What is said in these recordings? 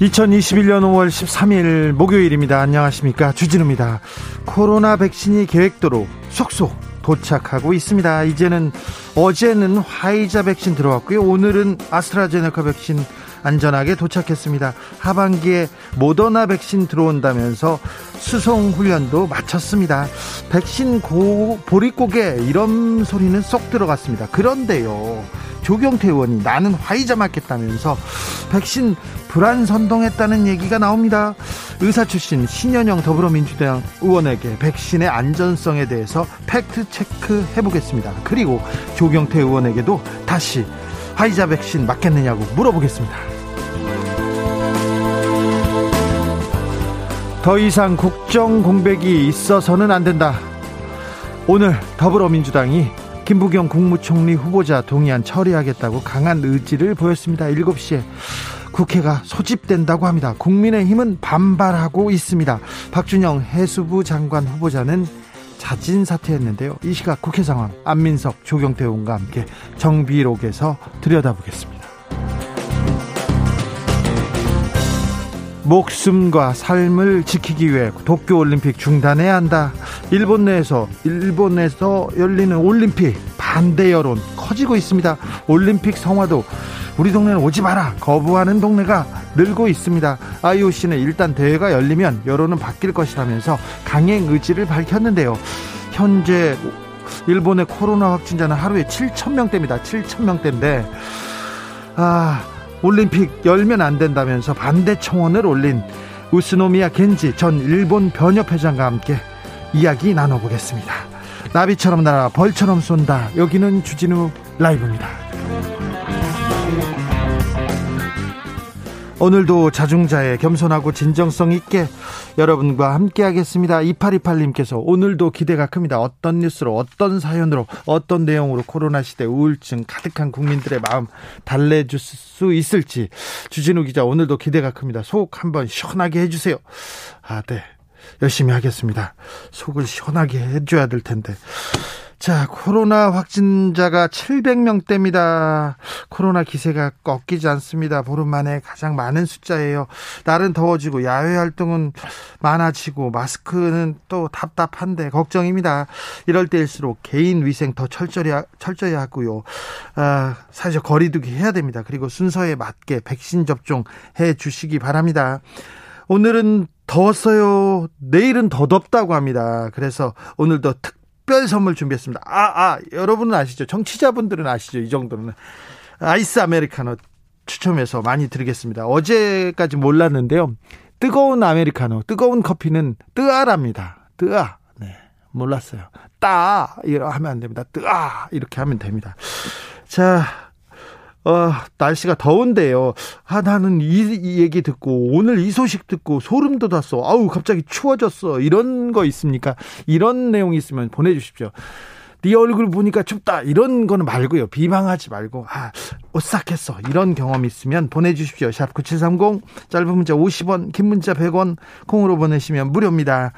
2021년 5월 13일 목요일입니다. 안녕하십니까. 주진우입니다. 코로나 백신이 계획대로 속속 도착하고 있습니다. 이제는 어제는 화이자 백신 들어왔고요. 오늘은 아스트라제네카 백신 안전하게 도착했습니다. 하반기에 모더나 백신 들어온다면서 수송 훈련도 마쳤습니다. 백신 고, 보릿고개 이런 소리는 쏙 들어갔습니다. 그런데요. 조경태 의원이 나는 화이자 맞겠다면서 백신 불안 선동했다는 얘기가 나옵니다. 의사 출신 신현영 더불어민주당 의원에게 백신의 안전성에 대해서 팩트 체크 해보겠습니다. 그리고 조경태 의원에게도 다시 화이자 백신 맞겠느냐고 물어보겠습니다. 더 이상 국정 공백이 있어서는 안 된다. 오늘 더불어민주당이 김부경 국무총리 후보자 동의안 처리하겠다고 강한 의지를 보였습니다. 7시에 국회가 소집된다고 합니다. 국민의힘은 반발하고 있습니다. 박준영 해수부 장관 후보자는 자진 사퇴했는데요. 이 시각 국회 상황 안민석 조경태 의원과 함께 정비록에서 들여다보겠습니다. 목숨과 삶을 지키기 위해 도쿄 올림픽 중단해야 한다. 일본 내에서 일본에서 열리는 올림픽 반대 여론 커지고 있습니다. 올림픽 성화도 우리 동네는 오지 마라 거부하는 동네가 늘고 있습니다. IOC는 일단 대회가 열리면 여론은 바뀔 것이라면서 강행 의지를 밝혔는데요. 현재 일본의 코로나 확진자는 하루에 7천 명대입니다. 7천 명대인데 아 올림픽 열면 안 된다면서 반대 청원을 올린 우스노미야 겐지 전 일본 변협회장과 함께 이야기 나눠보겠습니다. 나비처럼 날아 벌처럼 쏜다. 여기는 주진우 라이브입니다. 오늘도 자중자의 겸손하고 진정성 있게 여러분과 함께 하겠습니다. 2828님께서 오늘도 기대가 큽니다. 어떤 뉴스로 어떤 사연으로 어떤 내용으로 코로나 시대 우울증 가득한 국민들의 마음 달래줄 수 있을지 주진우 기자 오늘도 기대가 큽니다. 속 한번 시원하게 해주세요. 아, 네. 열심히 하겠습니다. 속을 시원하게 해줘야 될 텐데. 자, 코로나 확진자가 700명대입니다. 코로나 기세가 꺾이지 않습니다. 보름 만에 가장 많은 숫자예요. 날은 더워지고 야외 활동은 많아지고 마스크는 또 답답한데 걱정입니다. 이럴 때일수록 개인 위생 더 철저히 철저히 하고요. 아, 사실 거리두기 해야 됩니다. 그리고 순서에 맞게 백신 접종 해 주시기 바랍니다. 오늘은 더웠어요. 내일은 더 덥다고 합니다. 그래서 오늘도 특 특별 선물 준비했습니다. 아, 아, 여러분은 아시죠? 정치자분들은 아시죠? 이 정도는. 아이스 아메리카노 추첨해서 많이 드리겠습니다. 어제까지 몰랐는데요. 뜨거운 아메리카노, 뜨거운 커피는 뜨아랍니다. 뜨아. 네. 몰랐어요. 따. 이러 하면 안 됩니다. 뜨아. 이렇게 하면 됩니다. 자, 어, 날씨가 더운데요. 아, 나는 이, 이, 얘기 듣고, 오늘 이 소식 듣고, 소름 돋았어. 아우, 갑자기 추워졌어. 이런 거 있습니까? 이런 내용이 있으면 보내주십시오. 네 얼굴 보니까 춥다. 이런 거는 말고요. 비방하지 말고, 아, 오싹했어. 이런 경험 있으면 보내주십시오. 샵 9730, 짧은 문자 50원, 긴 문자 100원, 콩으로 보내시면 무료입니다.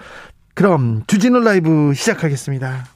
그럼, 주진우 라이브 시작하겠습니다.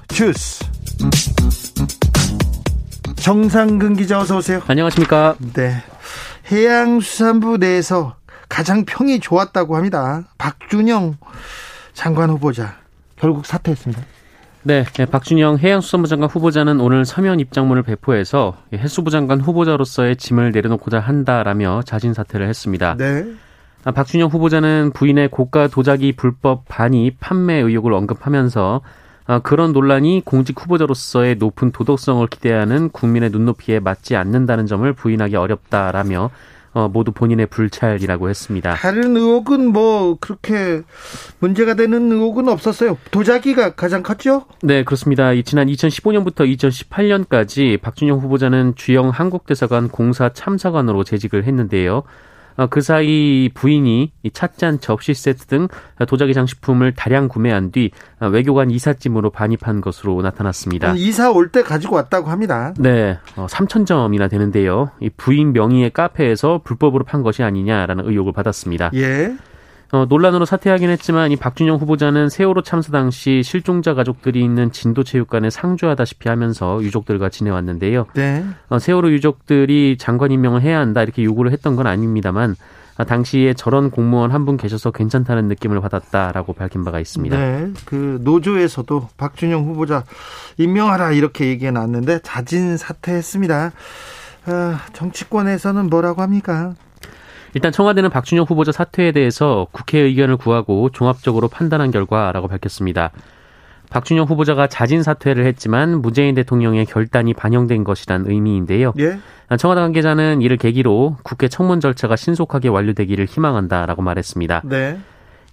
주스. 정상근 기자 어서 오세요. 안녕하십니까. 네. 해양수산부 내에서 가장 평이 좋았다고 합니다. 박준영 장관 후보자 결국 사퇴했습니다. 네, 네, 박준영 해양수산부 장관 후보자는 오늘 서면 입장문을 배포해서 해수부 장관 후보자로서의 짐을 내려놓고자 한다라며 자진 사퇴를 했습니다. 네. 아, 박준영 후보자는 부인의 고가 도자기 불법 반입 판매 의혹을 언급하면서 아, 그런 논란이 공직 후보자로서의 높은 도덕성을 기대하는 국민의 눈높이에 맞지 않는다는 점을 부인하기 어렵다라며 어, 모두 본인의 불찰이라고 했습니다. 다른 의혹은 뭐 그렇게 문제가 되는 의혹은 없었어요. 도자기가 가장 컸죠? 네, 그렇습니다. 지난 2015년부터 2018년까지 박준영 후보자는 주영 한국대사관 공사 참사관으로 재직을 했는데요. 어, 그 사이 부인이 찻잔, 접시 세트 등 도자기 장식품을 다량 구매한 뒤 어, 외교관 이삿짐으로 반입한 것으로 나타났습니다. 이사 올 때 가지고 왔다고 합니다. 네, 3천 어, 점이나 되는데요. 부인 명의의 카페에서 불법으로 판 것이 아니냐라는 의혹을 받았습니다. 예. 어, 논란으로 사퇴하긴 했지만 이 박준영 후보자는 세월호 참사 당시 실종자 가족들이 있는 진도체육관에 상주하다시피 하면서 유족들과 지내왔는데요. 네. 어, 세월호 유족들이 장관 임명을 해야 한다 이렇게 요구를 했던 건 아닙니다만 아, 당시에 저런 공무원 한 분 계셔서 괜찮다는 느낌을 받았다라고 밝힌 바가 있습니다. 네, 그 노조에서도 박준영 후보자 임명하라 이렇게 얘기해 놨는데 자진 사퇴했습니다. 아, 정치권에서는 뭐라고 합니까? 일단 청와대는 박준영 후보자 사퇴에 대해서 국회 의견을 구하고 종합적으로 판단한 결과라고 밝혔습니다. 박준영 후보자가 자진 사퇴를 했지만 문재인 대통령의 결단이 반영된 것이란 의미인데요. 예? 청와대 관계자는 이를 계기로 국회 청문 절차가 신속하게 완료되기를 희망한다라고 말했습니다. 네.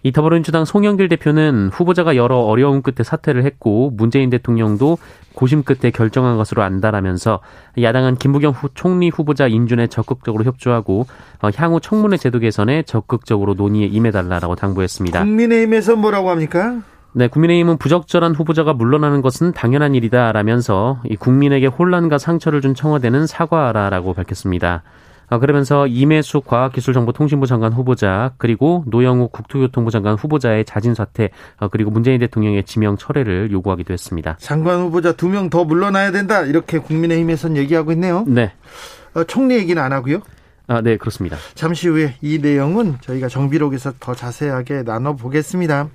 이 더불어민주당 송영길 대표는 후보자가 여러 어려움 끝에 사퇴를 했고 문재인 대통령도 고심 끝에 결정한 것으로 안다라면서 야당은 김부겸 후 총리 후보자 인준에 적극적으로 협조하고 어, 향후 청문회 제도 개선에 적극적으로 논의에 임해달라라고 당부했습니다. 국민의힘에서 뭐라고 합니까? 네, 국민의힘은 부적절한 후보자가 물러나는 것은 당연한 일이다라면서 이 국민에게 혼란과 상처를 준 청와대는 사과하라라고 밝혔습니다. 아, 그러면서 이매숙 과학기술정보통신부 장관 후보자 그리고 노영욱 국토교통부 장관 후보자의 자진 사퇴 아, 그리고 문재인 대통령의 지명 철회를 요구하기도 했습니다. 장관 후보자 두 명 더 물러나야 된다 이렇게 국민의힘에선 얘기하고 있네요. 네. 어, 총리 얘기는 안 하고요. 아, 네, 그렇습니다. 잠시 후에 이 내용은 저희가 정비록에서 더 자세하게 나눠보겠습니다.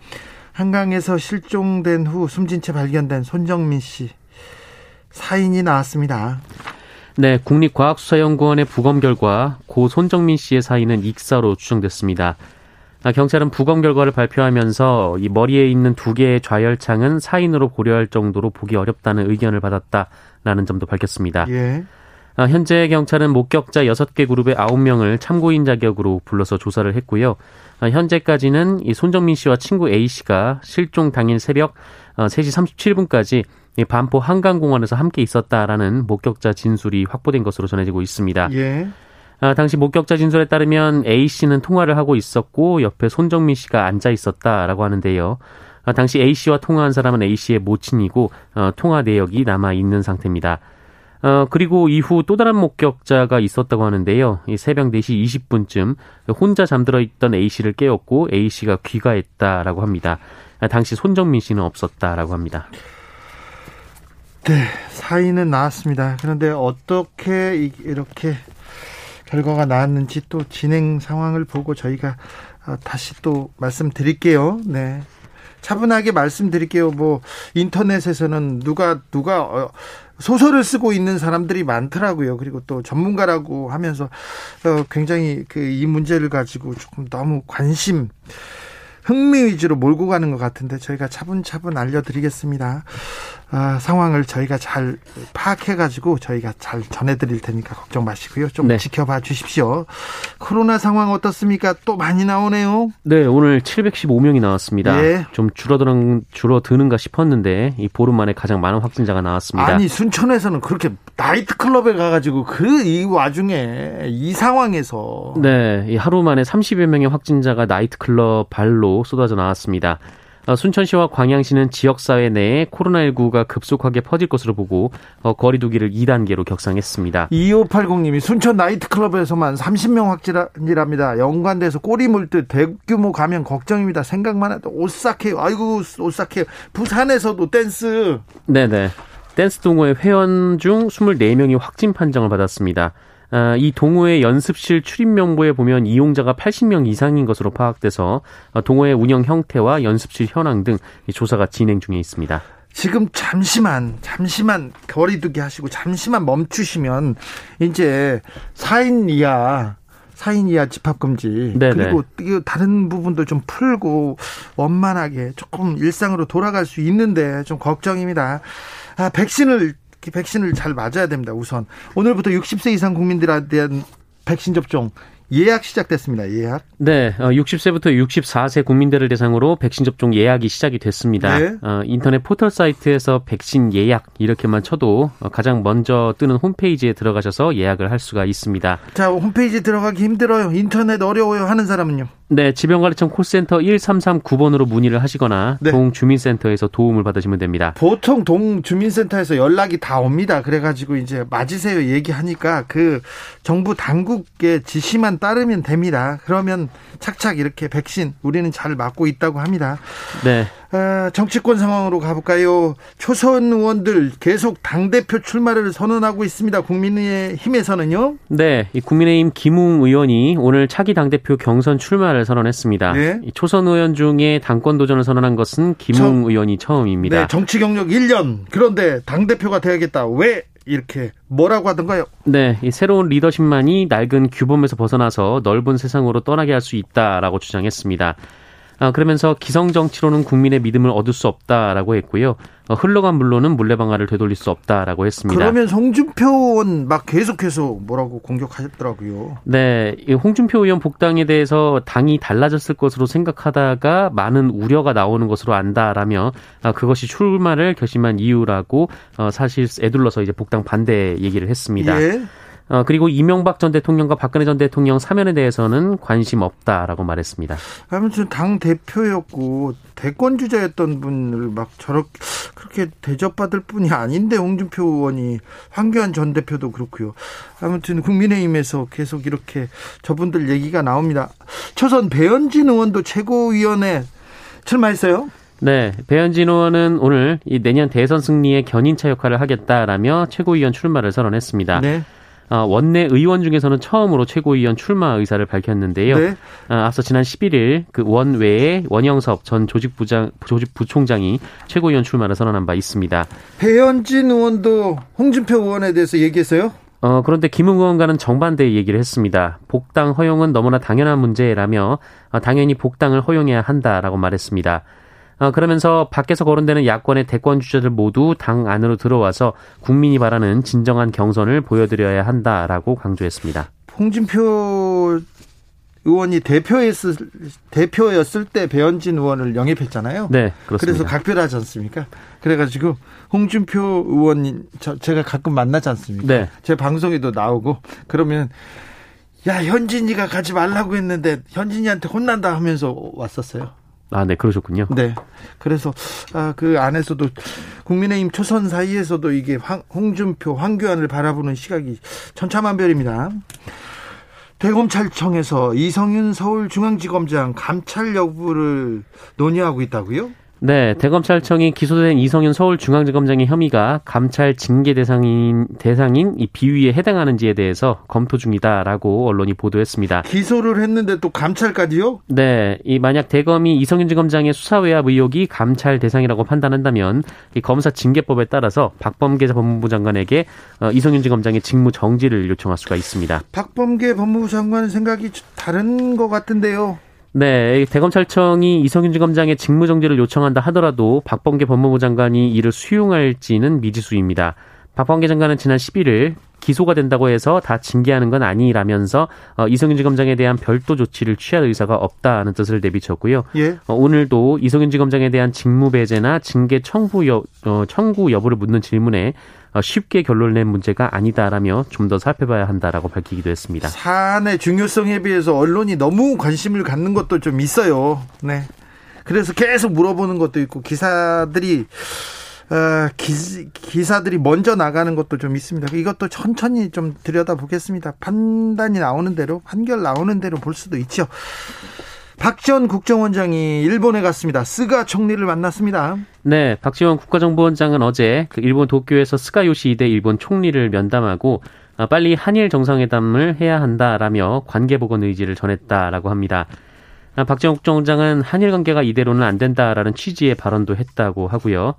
한강에서 실종된 후 숨진 채 발견된 손정민 씨 사인이 나왔습니다. 네, 국립과학수사연구원의 부검 결과 고 손정민 씨의 사인은 익사로 추정됐습니다. 아, 경찰은 부검 결과를 발표하면서 이 머리에 있는 두 개의 좌열창은 사인으로 고려할 정도로 보기 어렵다는 의견을 받았다라는 점도 밝혔습니다. 예. 아, 현재 경찰은 목격자 6개 그룹의 9명을 참고인 자격으로 불러서 조사를 했고요. 아, 현재까지는 이 손정민 씨와 친구 A 씨가 실종 당일 새벽 3시 37분까지 반포 한강공원에서 함께 있었다라는 목격자 진술이 확보된 것으로 전해지고 있습니다. 예. 아, 당시 목격자 진술에 따르면 A 씨는 통화를 하고 있었고 옆에 손정민 씨가 앉아 있었다라고 하는데요. 아, 당시 A 씨와 통화한 사람은 A 씨의 모친이고 어, 통화 내역이 남아 있는 상태입니다. 어, 그리고 이후 또 다른 목격자가 있었다고 하는데요. 이 새벽 4시 20분쯤 혼자 잠들어 있던 A 씨를 깨웠고 A 씨가 귀가했다라고 합니다. 아, 당시 손정민 씨는 없었다라고 합니다. 네, 사인은 나왔습니다. 그런데 어떻게 이렇게 결과가 나왔는지 또 진행 상황을 보고 저희가 어, 다시 또 말씀드릴게요. 네. 차분하게 말씀드릴게요. 뭐 인터넷에서는 누가 누가 어, 소설을 쓰고 있는 사람들이 많더라고요. 그리고 또 전문가라고 하면서 어, 굉장히 그 이 문제를 가지고 조금 너무 관심 흥미 위주로 몰고 가는 것 같은데 저희가 차분차분 알려드리겠습니다. 아, 상황을 저희가 잘 파악해가지고 저희가 잘 전해드릴 테니까 걱정 마시고요. 좀 네. 지켜봐 주십시오. 코로나 상황 어떻습니까? 또 많이 나오네요. 네, 오늘 715명이 나왔습니다. 네. 좀 줄어드는, 줄어드는가 싶었는데 이 보름 만에 가장 많은 확진자가 나왔습니다. 아니 순천에서는 그렇게 나이트 클럽에 가가지고 그 이 와중에 이 상황에서 네, 이 하루 만에 30여 명의 확진자가 나이트 클럽 발로 쏟아져 나왔습니다. 어, 순천시와 광양시는 지역사회 내에 코로나19가 급속하게 퍼질 것으로 보고 어, 거리두기를 2단계로 격상했습니다. 2580님이 순천 나이트클럽에서만 30명 확진이랍니다. 연관돼서 꼬리 물듯 대규모 감염 걱정입니다. 생각만 해도 오싹해요. 아이고 오싹해요. 부산에서도 댄스. 네네. 댄스 동호회 회원 중 24명이 확진 판정을 받았습니다. 아, 이 동호회 연습실 출입 명부에 보면 이용자가 80명 이상인 것으로 파악돼서 어, 동호회 운영 형태와 연습실 현황 등 조사가 진행 중에 있습니다. 지금 잠시만 잠시만 거리두기 하시고 잠시만 멈추시면 이제 4인 이하 4인 이하 집합 금지 네네. 그리고 다른 부분도 좀 풀고 원만하게 조금 일상으로 돌아갈 수 있는데 좀 걱정입니다. 아, 백신을 백신을 잘 맞아야 됩니다. 우선 오늘부터 60세 이상 국민들에 대한 백신 접종 예약 시작됐습니다. 예약. 네, 60세부터 어, 64세 국민들을 대상으로 백신 접종 예약이 시작이 됐습니다. 네. 어, 인터넷 포털 사이트에서 백신 예약 이렇게만 쳐도 어, 가장 먼저 뜨는 홈페이지에 들어가셔서 예약을 할 수가 있습니다. 자, 홈페이지 들어가기 힘들어요. 인터넷 어려워요 하는 사람은요. 네, 지병관리청 콜센터 1339번으로 문의를 하시거나 네. 동주민센터에서 도움을 받으시면 됩니다. 보통 동주민센터에서 연락이 다 옵니다. 그래가지고 이제 맞으세요 얘기하니까 그 정부 당국의 지시만 따르면 됩니다. 그러면 착착 이렇게 백신 우리는 잘 맞고 있다고 합니다. 네. 아, 정치권 상황으로 가볼까요? 초선 의원들 계속 당대표 출마를 선언하고 있습니다. 국민의힘에서는요? 네. 이 국민의힘 김웅 의원이 오늘 차기 당대표 경선 출마를 선언했습니다. 네. 초선 의원 중에 당권 도전을 선언한 것은 김웅 저, 의원이 처음입니다. 네. 정치 경력 1년. 그런데 당대표가 돼야겠다. 왜 이렇게 뭐라고 하던가요? 네, 이 새로운 리더십만이 낡은 규범에서 벗어나서 넓은 세상으로 떠나게 할 수 있다라고 주장했습니다. 아, 그러면서 기성 정치로는 국민의 믿음을 얻을 수 없다라고 했고요. 어, 흘러간 물로는 물레방아를 되돌릴 수 없다라고 했습니다. 그러면 홍준표 의원 막 계속해서 뭐라고 공격하셨더라고요. 네, 홍준표 의원 복당에 대해서 당이 달라졌을 것으로 생각하다가 많은 우려가 나오는 것으로 안다라며 아, 그것이 출마를 결심한 이유라고 어, 사실 애둘러서 이제 복당 반대 얘기를 했습니다. 예. 어, 그리고 이명박 전 대통령과 박근혜 전 대통령 사면에 대해서는 관심 없다라고 말했습니다. 아무튼 당 대표였고 대권 주자였던 분을 막 저렇게 그렇게 대접받을 뿐이 아닌데 홍준표 의원이 황교안 전 대표도 그렇고요. 아무튼 국민의힘에서 계속 이렇게 저분들 얘기가 나옵니다. 초선 배현진 의원도 최고위원회 출마했어요. 네, 배현진 의원은 오늘 이 내년 대선 승리의 견인차 역할을 하겠다라며 최고위원 출마를 선언했습니다. 네. 어, 원내 의원 중에서는 처음으로 최고위원 출마 의사를 밝혔는데요. 네. 어, 앞서 지난 11일 그 원외에 원영섭 전 조직부장 조직부총장이 최고위원 출마를 선언한 바 있습니다. 배현진 의원도 홍준표 의원에 대해서 얘기했어요? 어, 그런데 김웅 의원과는 정반대의 얘기를 했습니다. 복당 허용은 너무나 당연한 문제라며 어, 당연히 복당을 허용해야 한다라고 말했습니다. 어, 그러면서 밖에서 거론되는 야권의 대권 주자들 모두 당 안으로 들어와서 국민이 바라는 진정한 경선을 보여드려야 한다라고 강조했습니다. 홍준표 의원이 대표였을 대표였을 때 배현진 의원을 영입했잖아요. 네, 그렇습니다. 그래서 각별하지 않습니까? 그래가지고 홍준표 의원 저 제가 가끔 만나지 않습니까? 네. 제 방송에도 나오고 그러면 야 현진이가 가지 말라고 했는데 현진이한테 혼난다 하면서 왔었어요. 아, 네, 그러셨군요. 네. 그래서 아, 그 안에서도 국민의힘 초선 사이에서도 이게 황, 홍준표, 황교안을 바라보는 시각이 천차만별입니다. 대검찰청에서 이성윤 서울중앙지검장 감찰 여부를 논의하고 있다고요? 네, 대검찰청이 기소된 이성윤 서울중앙지검장의 혐의가 감찰 징계 대상인 대상인 이 비위에 해당하는지에 대해서 검토 중이다라고 언론이 보도했습니다. 기소를 했는데 또 감찰까지요? 네, 이 만약 대검이 이성윤 지검장의 수사 외압 의혹이 감찰 대상이라고 판단한다면 이 검사 징계법에 따라서 박범계 법무부 장관에게 어, 이성윤 지검장의 직무 정지를 요청할 수가 있습니다. 박범계 법무부 장관은 생각이 다른 것 같은데요. 네, 대검찰청이 이성윤 지검장의 직무정지를 요청한다 하더라도 박범계 법무부 장관이 이를 수용할지는 미지수입니다. 박범계 장관은 지난 11일 기소가 된다고 해서 다 징계하는 건 아니라면서 어, 이성윤 지검장에 대한 별도 조치를 취할 의사가 없다는 뜻을 내비쳤고요. 예. 어, 오늘도 이성윤 지검장에 대한 직무 배제나 징계 청구 여, 어, 청구 여부를 묻는 질문에 어, 쉽게 결론을 낸 문제가 아니다라며 좀 더 살펴봐야 한다라고 밝히기도 했습니다. 사안의 중요성에 비해서 언론이 너무 관심을 갖는 것도 좀 있어요. 네. 그래서 계속 물어보는 것도 있고 기사들이 어, 기, 기사들이 먼저 나가는 것도 좀 있습니다. 이것도 천천히 좀 들여다보겠습니다. 판단이 나오는 대로, 판결 나오는 대로 볼 수도 있죠. 박지원 국정원장이 일본에 갔습니다. 스가 총리를 만났습니다. 네, 박지원 국가정보원장은 어제 그 일본 도쿄에서 스가 요시히데 일본 총리를 면담하고 아, 빨리 한일 정상회담을 해야 한다라며 관계 복원 의지를 전했다라고 합니다. 아, 박지원 국정원장은 한일 관계가 이대로는 안 된다라는 취지의 발언도 했다고 하고요.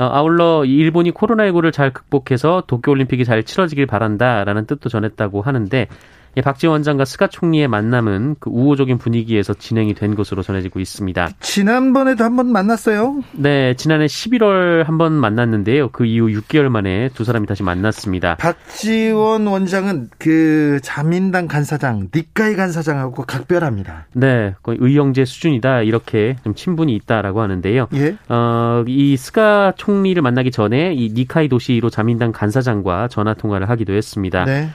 어, 아울러 일본이 코로나19를 잘 극복해서 도쿄올림픽이 잘 치러지길 바란다라는 뜻도 전했다고 하는데 예, 박지원 원장과 스가 총리의 만남은 그 우호적인 분위기에서 진행이 된 것으로 전해지고 있습니다. 지난번에도 한 번 만났어요? 네, 지난해 11월 한 번 만났는데요. 그 이후 6개월 만에 두 사람이 다시 만났습니다. 박지원 원장은 그 자민당 간사장, 니카이 간사장하고 각별합니다. 네, 거의 의형제 수준이다 이렇게 좀 친분이 있다라고 하는데요. 예? 어, 이 스가 총리를 만나기 전에 이 니카이 도시로 자민당 간사장과 전화 통화를 하기도 했습니다. 네.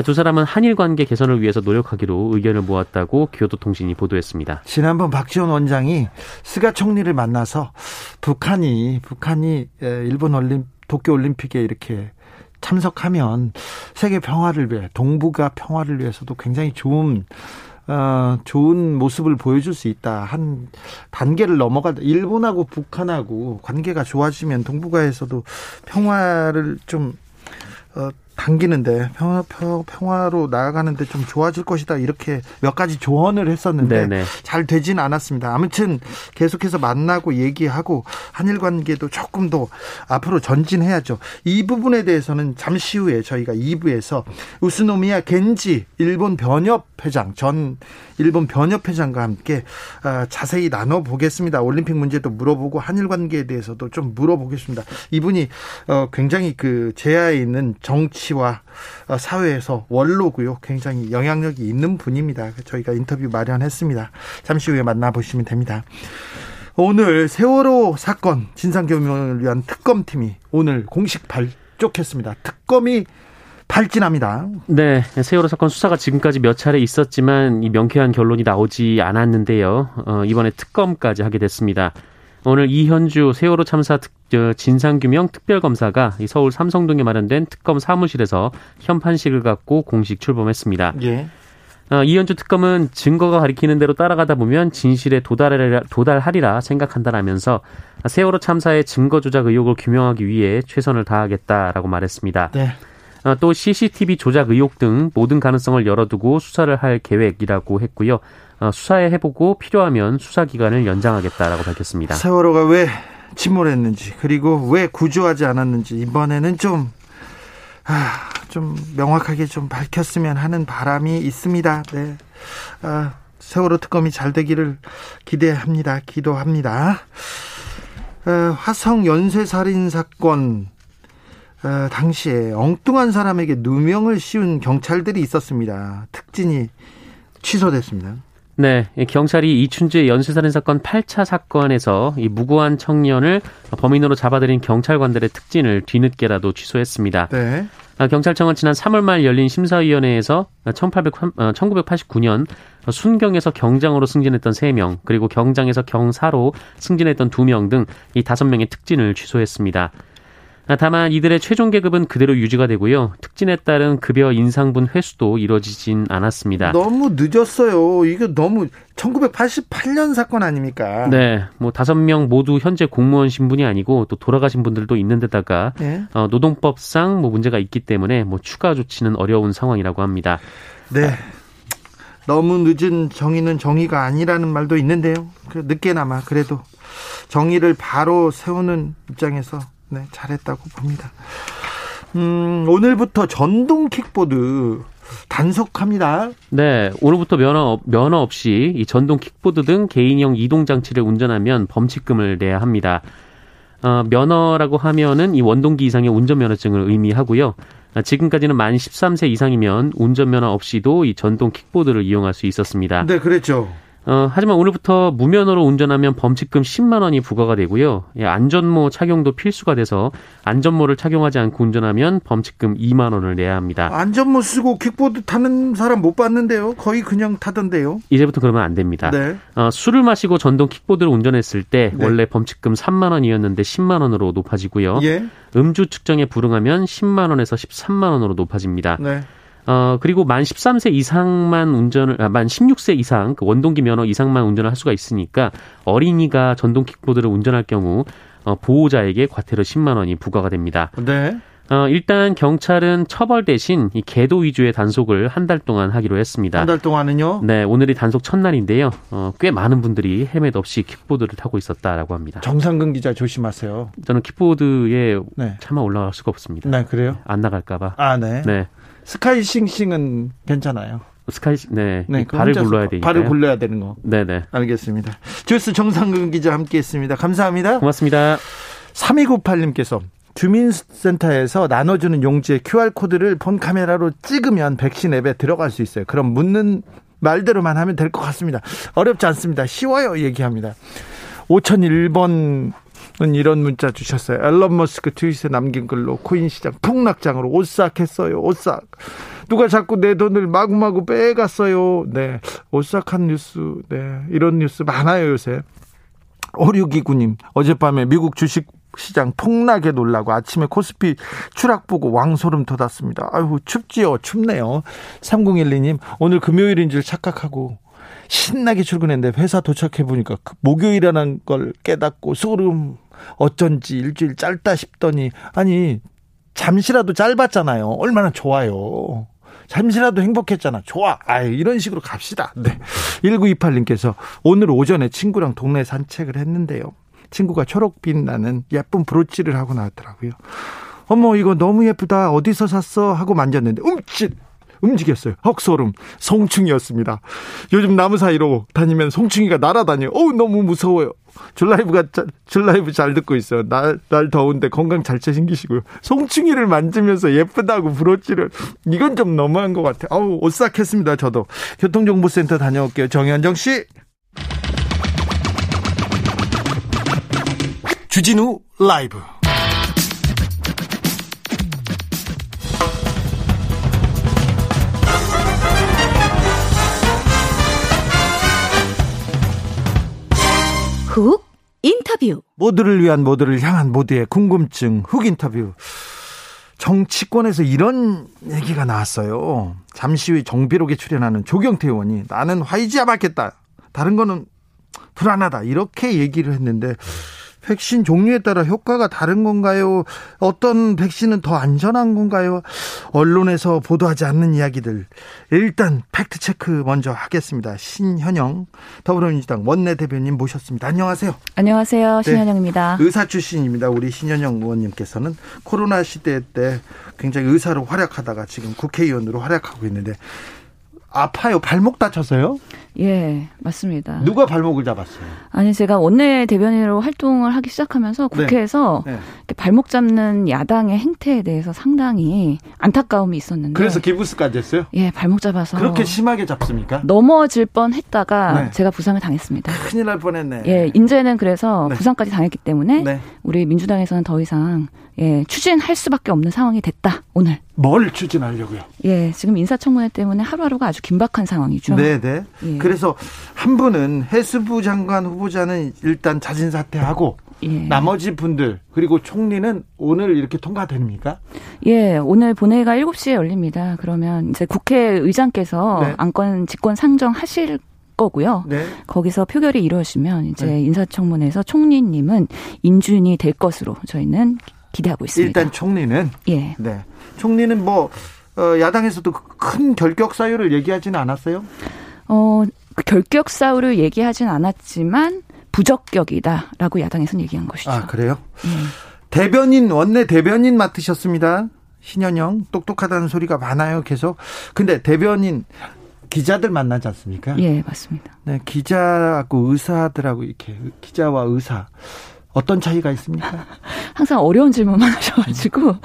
두 사람은 한일 관계 개선을 위해서 노력하기로 의견을 모았다고 교도통신이 보도했습니다. 지난번 박지원 원장이 스가 총리를 만나서 북한이 북한이 일본 올림 도쿄 올림픽에 이렇게 참석하면 세계 평화를 위해 동북아 평화를 위해서도 굉장히 좋은 어, 좋은 모습을 보여줄 수 있다. 한 단계를 넘어가 일본하고 북한하고 관계가 좋아지면 동북아에서도 평화를 좀 어, 당기는데 평화, 평화로 나아가는데 좀 좋아질 것이다 이렇게 몇 가지 조언을 했었는데 네네. 잘 되진 않았습니다. 아무튼 계속해서 만나고 얘기하고 한일 관계도 조금 더 앞으로 전진해야죠. 이 부분에 대해서는 잠시 후에 저희가 2부에서 우스노미야 겐지 일본 변협 회장 전 일본 변협 회장과 함께 아, 자세히 나눠 보겠습니다. 올림픽 문제도 물어보고 한일 관계에 대해서도 좀 물어보겠습니다. 이분이 어, 굉장히 그 제야에 있는 정치 와 어, 사회에서 원로고요. 굉장히 영향력이 있는 분입니다. 저희가 인터뷰 마련했습니다. 잠시 후에 만나보시면 됩니다. 오늘 세월호 사건 진상규명을 위한 특검팀이 오늘 공식 발족했습니다. 특검이 발진합니다. 네, 세월호 사건 수사가 지금까지 몇 차례 있었지만 이 명쾌한 결론이 나오지 않았는데요. 어, 이번에 특검까지 하게 됐습니다. 오늘 이현주 세월호 참사 특, 진상규명 특별검사가 서울 삼성동에 마련된 특검 사무실에서 현판식을 갖고 공식 출범했습니다. 예. 어, 이현주 특검은 증거가 가리키는 대로 따라가다 보면 진실에 도달하리라, 도달하리라 생각한다라면서 세월호 참사의 증거 조작 의혹을 규명하기 위해 최선을 다하겠다라고 말했습니다. 네. 어, 또 CCTV 조작 의혹 등 모든 가능성을 열어두고 수사를 할 계획이라고 했고요. 어, 수사에 해보고 필요하면 수사 기간을 연장하겠다라고 밝혔습니다. 세월호가 왜 침몰했는지 그리고 왜 구조하지 않았는지 이번에는 좀 아, 좀 명확하게 좀 밝혔으면 하는 바람이 있습니다. 네. 아, 세월호 특검이 잘 되기를 기대합니다. 기도합니다. 어, 화성 연쇄살인 사건 어, 당시에 엉뚱한 사람에게 누명을 씌운 경찰들이 있었습니다. 특진이 취소됐습니다. 네, 경찰이 이춘재 연쇄살인 사건 8차 사건에서 이 무고한 청년을 범인으로 잡아들인 경찰관들의 특진을 뒤늦게라도 취소했습니다. 네. 아, 경찰청은 지난 3월 말 열린 심사위원회에서 1800, 1989년 순경에서 경장으로 승진했던 3명, 그리고 경장에서 경사로 승진했던 2명 등 이 5명의 특진을 취소했습니다. 아, 다만 이들의 최종 계급은 그대로 유지가 되고요. 특진에 따른 급여 인상분 회수도 이루어지진 않았습니다. 너무 늦었어요. 이거 너무 1988년 사건 아닙니까? 네, 뭐 다섯 명 모두 현재 공무원 신분이 아니고 또 돌아가신 분들도 있는 데다가 네. 어, 노동법상 뭐 문제가 있기 때문에 뭐 추가 조치는 어려운 상황이라고 합니다. 네. 너무 늦은 정의는 정의가 아니라는 말도 있는데요. 그 늦게나마 그래도 정의를 바로 세우는 입장에서 네, 잘했다고 봅니다. 음, 오늘부터 전동 킥보드 단속합니다. 네, 오늘부터 면허 면허 없이 이 전동 킥보드 등 개인형 이동 장치를 운전하면 범칙금을 내야 합니다. 어, 면허라고 하면은 이 원동기 이상의 운전면허증을 의미하고요. 지금까지는 만 13세 이상이면 운전면허 없이도 이 전동 킥보드를 이용할 수 있었습니다. 네, 그랬죠. 어, 하지만 오늘부터 무면허로 운전하면 범칙금 10만 원이 부과가 되고요. 예, 안전모 착용도 필수가 돼서 안전모를 착용하지 않고 운전하면 범칙금 2만 원을 내야 합니다. 안전모 쓰고 킥보드 타는 사람 못 봤는데요. 거의 그냥 타던데요. 이제부터 그러면 안 됩니다. 네. 어, 술을 마시고 전동 킥보드를 운전했을 때 네. 원래 범칙금 3만 원이었는데 10만 원으로 높아지고요. 예. 음주 측정에 불응하면 10만 원에서 13만 원으로 높아집니다. 네. 어, 그리고 만 13세 이상만 운전을, 아, 만 16세 이상, 그 원동기 면허 이상만 운전을 할 수가 있으니까 어린이가 전동 킥보드를 운전할 경우 어, 보호자에게 과태료 10만 원이 부과가 됩니다. 네. 어, 일단 경찰은 처벌 대신 이 계도 위주의 단속을 한 달 동안 하기로 했습니다. 한 달 동안은요? 네, 오늘이 단속 첫날인데요. 어, 꽤 많은 분들이 헬멧 없이 킥보드를 타고 있었다라고 합니다. 정상근 기자 조심하세요. 저는 킥보드에 네. 차마 올라갈 수가 없습니다. 네, 그래요? 안 나갈까봐. 아, 네. 네. 스카이싱싱은 괜찮아요. 스카이, 네. 네, 이 발을 굴러야 되니까. 발을 굴려야 되는 거. 네네. 알겠습니다. 주스 정상근 기자 함께 했습니다. 감사합니다. 고맙습니다. 3298님께서 주민센터에서 나눠주는 용지에 QR코드를 폰 카메라로 찍으면 백신 앱에 들어갈 수 있어요. 그럼 묻는 말대로만 하면 될 것 같습니다. 어렵지 않습니다. 쉬워요. 얘기합니다. 5001번은 이런 문자 주셨어요. 앨런 머스크 트윗에 남긴 글로 코인 시장 폭락장으로 오싹했어요. 오싹. 누가 자꾸 내 돈을 마구마구 빼갔어요. 네. 오싹한 뉴스. 네. 이런 뉴스 많아요, 요새. 5629님, 어젯밤에 미국 주식 시장 폭락에 놀라고 아침에 코스피 추락 보고 왕소름 돋았습니다. 아유, 춥지요. 춥네요. 3012님, 오늘 금요일인 줄 착각하고 신나게 출근했는데 회사 도착해 보니까 그 목요일이라는 걸 깨닫고 소름 어쩐지 일주일 짧다 싶더니 아니 잠시라도 짧았잖아요. 얼마나 좋아요. 잠시라도 행복했잖아. 좋아. 아 이런 식으로 갑시다. 네. 1928님께서 오늘 오전에 친구랑 동네 산책을 했는데요. 친구가 초록 빛 나는 예쁜 브로치를 하고 나왔더라고요. 어머, 이거 너무 예쁘다. 어디서 샀어? 하고 만졌는데, 움찔! 움직였어요. 헉소름. 송충이었습니다. 요즘 나무 사이로 다니면 송충이가 날아다녀요. 어우, 너무 무서워요. 줄라이브가, 줄라이브 잘 듣고 있어요. 날, 날 더운데 건강 잘 챙기시고요. 송충이를 만지면서 예쁘다고 브로치를. 이건 좀 너무한 것 같아요. 아우, 오싹했습니다. 저도. 교통정보센터 다녀올게요. 정현정 씨. 주진우 라이브. 훅 인터뷰. 모두를 위한 모두를 향한 모두의 궁금증 훅 인터뷰. 정치권에서 이런 얘기가 나왔어요. 잠시 후에 정비록에 출연하는 조경태 의원이 나는 화이자야 맞겠다. 다른 거는 불안하다. 이렇게 얘기를 했는데 백신 종류에 따라 효과가 다른 건가요? 어떤 백신은 더 안전한 건가요? 언론에서 보도하지 않는 이야기들. 일단 fact check 먼저 하겠습니다. 신현영 더불어민주당 원내 대변인 모셨습니다. 안녕하세요. 안녕하세요. 신현영입니다. 네, 의사 출신입니다. 우리 신현영 의원님께서는 코로나 시대 때 굉장히 의사로 활약하다가 지금 국회의원으로 활약하고 있는데 아파요. 발목 다쳐서요? 예, 맞습니다. 누가 발목을 잡았어요? 아니 제가 원내 대변인으로 활동을 하기 시작하면서 국회에서 네. 네. 발목 잡는 야당의 행태에 대해서 상당히 안타까움이 있었는데 그래서 기부스까지 했어요? 예, 발목 잡아서 그렇게 심하게 잡습니까? 넘어질 뻔했다가 네. 제가 부상을 당했습니다. 큰일 날 뻔했네. 예, 인제는 그래서 네. 부상까지 당했기 때문에 네. 우리 민주당에서는 더 이상 예, 추진할 수밖에 없는 상황이 됐다. 오늘. 뭘 추진하려고요? 예, 지금 인사청문회 때문에 하루하루가 아주 긴박한 상황이죠. 네, 네. 예. 그래서 한 분은 해수부 장관 후보자는 일단 자진 사퇴하고 예. 나머지 분들 그리고 총리는 오늘 이렇게 통과됩니까? 예, 오늘 본회의가 7시에 열립니다. 그러면 이제 국회의장께서 네. 안건 직권 상정하실 거고요. 네. 거기서 표결이 이루어지면 이제 네. 인사청문회에서 총리님은 인준이 될 것으로 저희는 기대하고 있습니다. 일단 총리는 예. 네. 총리는 뭐 어, 야당에서도 큰 결격 사유를 얘기하지는 않았어요? 어, 그 결격 사유를 얘기하진 않았지만 부적격이다라고 야당에서는 얘기한 것이죠. 아, 그래요? 예. 대변인 원내 대변인 맡으셨습니다. 신현영 똑똑하다는 소리가 많아요. 계속. 근데 대변인 기자들 만나지 않습니까? 예, 맞습니다. 네, 기자하고 의사들하고 이렇게 기자와 의사 어떤 차이가 있습니까? 항상 어려운 질문만 하셔가지고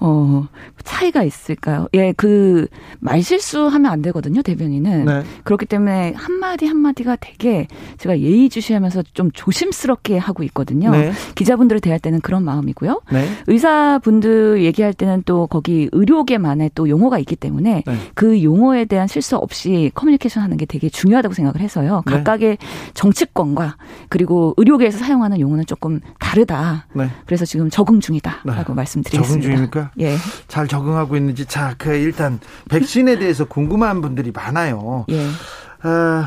어 차이가 있을까요? 예, 그 말실수하면 안 되거든요, 대변인은. 네. 그렇기 때문에 한 마디 한 마디가 되게 제가 예의주시하면서 좀 조심스럽게 하고 있거든요. 네. 기자분들을 대할 때는 그런 마음이고요. 네. 의사분들 얘기할 때는 또 거기 의료계만의 또 용어가 있기 때문에 네. 그 용어에 대한 실수 없이 커뮤니케이션 하는 게 되게 중요하다고 생각을 해서요. 네. 각각의 정치권과 그리고 의료계에서 사용하는 용어는 조금 다르다. 네. 그래서 지금 적응 중이다라고 네. 말씀드리겠습니다. 적응 중입니까? 예. 잘 적응하고 있는지 자, 그 일단 백신에 대해서 궁금한 분들이 많아요. 예. 어,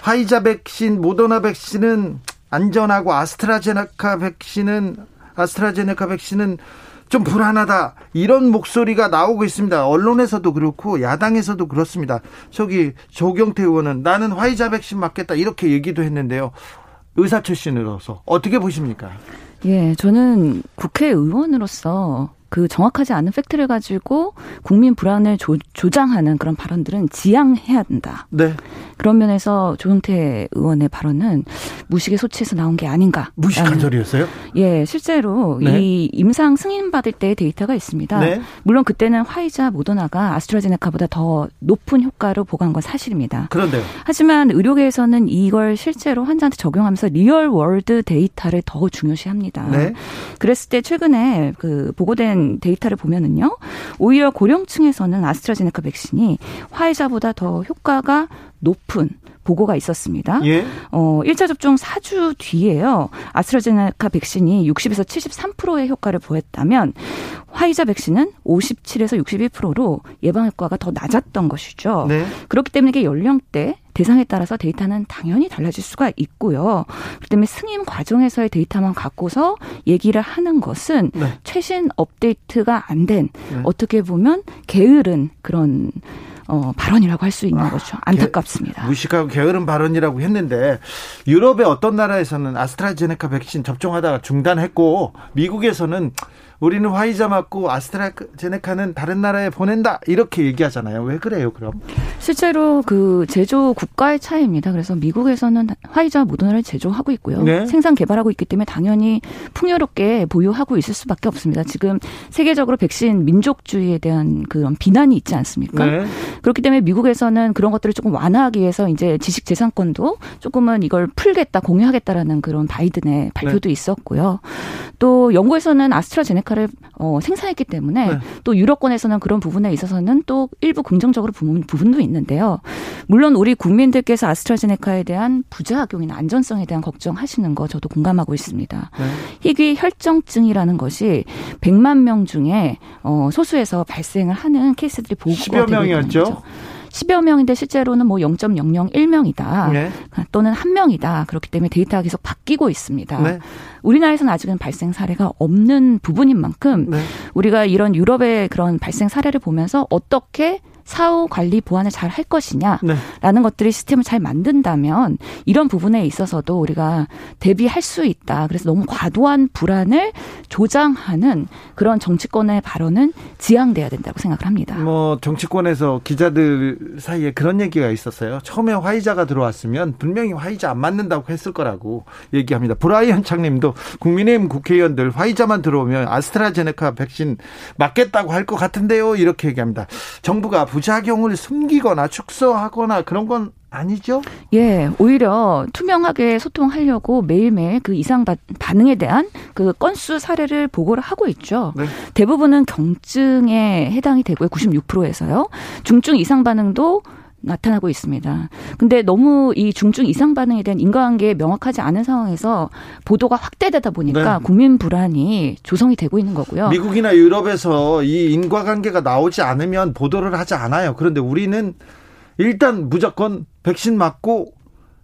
화이자 백신, 모더나 백신은 안전하고 아스트라제네카 백신은 아스트라제네카 백신은 좀 불안하다 이런 목소리가 나오고 있습니다. 언론에서도 그렇고 야당에서도 그렇습니다. 저기 조경태 의원은 나는 화이자 백신 맞겠다 이렇게 얘기도 했는데요. 의사 출신으로서 어떻게 보십니까? 예, 저는 국회의원으로서 그 정확하지 않은 팩트를 가지고 국민 불안을 조, 장하는 그런 발언들은 지양해야 한다. 네. 그런 면에서 조경태 의원의 발언은 무식의 소치에서 나온 게 아닌가. 무식한 소리였어요? 예, 실제로 네. 이 임상 승인 받을 때의 데이터가 있습니다. 네. 물론 그때는 화이자 모더나가 아스트라제네카보다 더 높은 효과를 보고한 건 사실입니다. 그런데요. 하지만 의료계에서는 이걸 실제로 환자한테 적용하면서 real world data를 더 중요시합니다. 네. 그랬을 때 최근에 그 보고된 데이터를 보면은요. 오히려 고령층에서는 아스트라제네카 백신이 화이자보다 더 효과가 높은 보고가 있었습니다. 예? 어, 1차 접종 4주 뒤에요. 아스트라제네카 백신이 60에서 73%의 효과를 보였다면 화이자 백신은 57에서 61%로 예방 효과가 더 낮았던 것이죠. 네. 그렇기 때문에 이게 연령대 대상에 따라서 데이터는 당연히 달라질 수가 있고요. 그렇기 때문에 승인 과정에서의 데이터만 갖고서 얘기를 하는 것은 네. 최신 업데이트가 안된 네. 어떻게 보면 게으른 그런 어, 발언이라고 할 수 있는 아, 거죠. 안타깝습니다. 게, 무식하고 게으른 발언이라고 했는데 유럽의 어떤 나라에서는 아스트라제네카 백신 접종하다가 중단했고 미국에서는 우리는 화이자 맞고 아스트라제네카는 다른 나라에 보낸다 이렇게 얘기하잖아요. 왜 그래요, 그럼? 실제로 그 제조 국가의 차이입니다. 그래서 미국에서는 화이자 모더나를 제조하고 있고요. 네? 생산 개발하고 있기 때문에 당연히 풍요롭게 보유하고 있을 수밖에 없습니다. 지금 세계적으로 백신 민족주의에 대한 그런 비난이 있지 않습니까? 네. 그렇기 때문에 미국에서는 그런 것들을 조금 완화하기 위해서 이제 지식 재산권도 조금은 이걸 풀겠다, 공유하겠다라는 그런 바이든의 발표도 네. 있었고요. 또 영국에서는 아스트라제네카 아메리카를 어, 생산했기 때문에 네. 또 유럽권에서는 그런 부분에 있어서는 또 일부 긍정적으로 부분, 부분도 있는데요. 물론 우리 국민들께서 아스트라제네카에 대한 부작용이나 안전성에 대한 걱정하시는 거 저도 공감하고 있습니다. 네. 희귀 혈정증이라는 것이 100만 명 중에 어, 소수에서 발생을 하는 케이스들이 보고가 되고 있는 거죠. 10여 명인데 실제로는 뭐 0.001명이다. 네. 또는 1명이다. 그렇기 때문에 데이터가 계속 바뀌고 있습니다. 네. 우리나라에서는 아직은 발생 사례가 없는 부분인 만큼 네. 우리가 이런 유럽의 그런 발생 사례를 보면서 어떻게 사후 관리 보완을 잘 할 것이냐라는 네. 것들이 시스템을 잘 만든다면 이런 부분에 있어서도 우리가 대비할 수 있다. 그래서 너무 과도한 불안을 조장하는 그런 정치권의 발언은 지양돼야 된다고 생각을 합니다. 뭐 정치권에서 기자들 사이에 그런 얘기가 있었어요. 처음에 화이자가 들어왔으면 분명히 화이자 안 맞는다고 했을 거라고 얘기합니다. 브라이언 창님도 국민의힘 국회의원들 화이자만 들어오면 아스트라제네카 백신 맞겠다고 할 것 같은데요. 이렇게 얘기합니다. 정부가 부작용을 숨기거나 축소하거나 그런 건 아니죠? 예, 오히려 투명하게 소통하려고 매일매일 그 이상 반응에 대한 그 건수 사례를 보고를 하고 있죠. 네. 대부분은 경증에 해당이 되고요. 96%에서요. 중증 이상 반응도 나타나고 있습니다. 근데 너무 이 중증 이상 반응에 대한 인과관계 명확하지 않은 상황에서 보도가 확대되다 보니까 네. 국민 불안이 조성이 되고 있는 거고요. 미국이나 유럽에서 이 인과관계가 나오지 않으면 보도를 하지 않아요. 그런데 우리는 일단 무조건 백신 맞고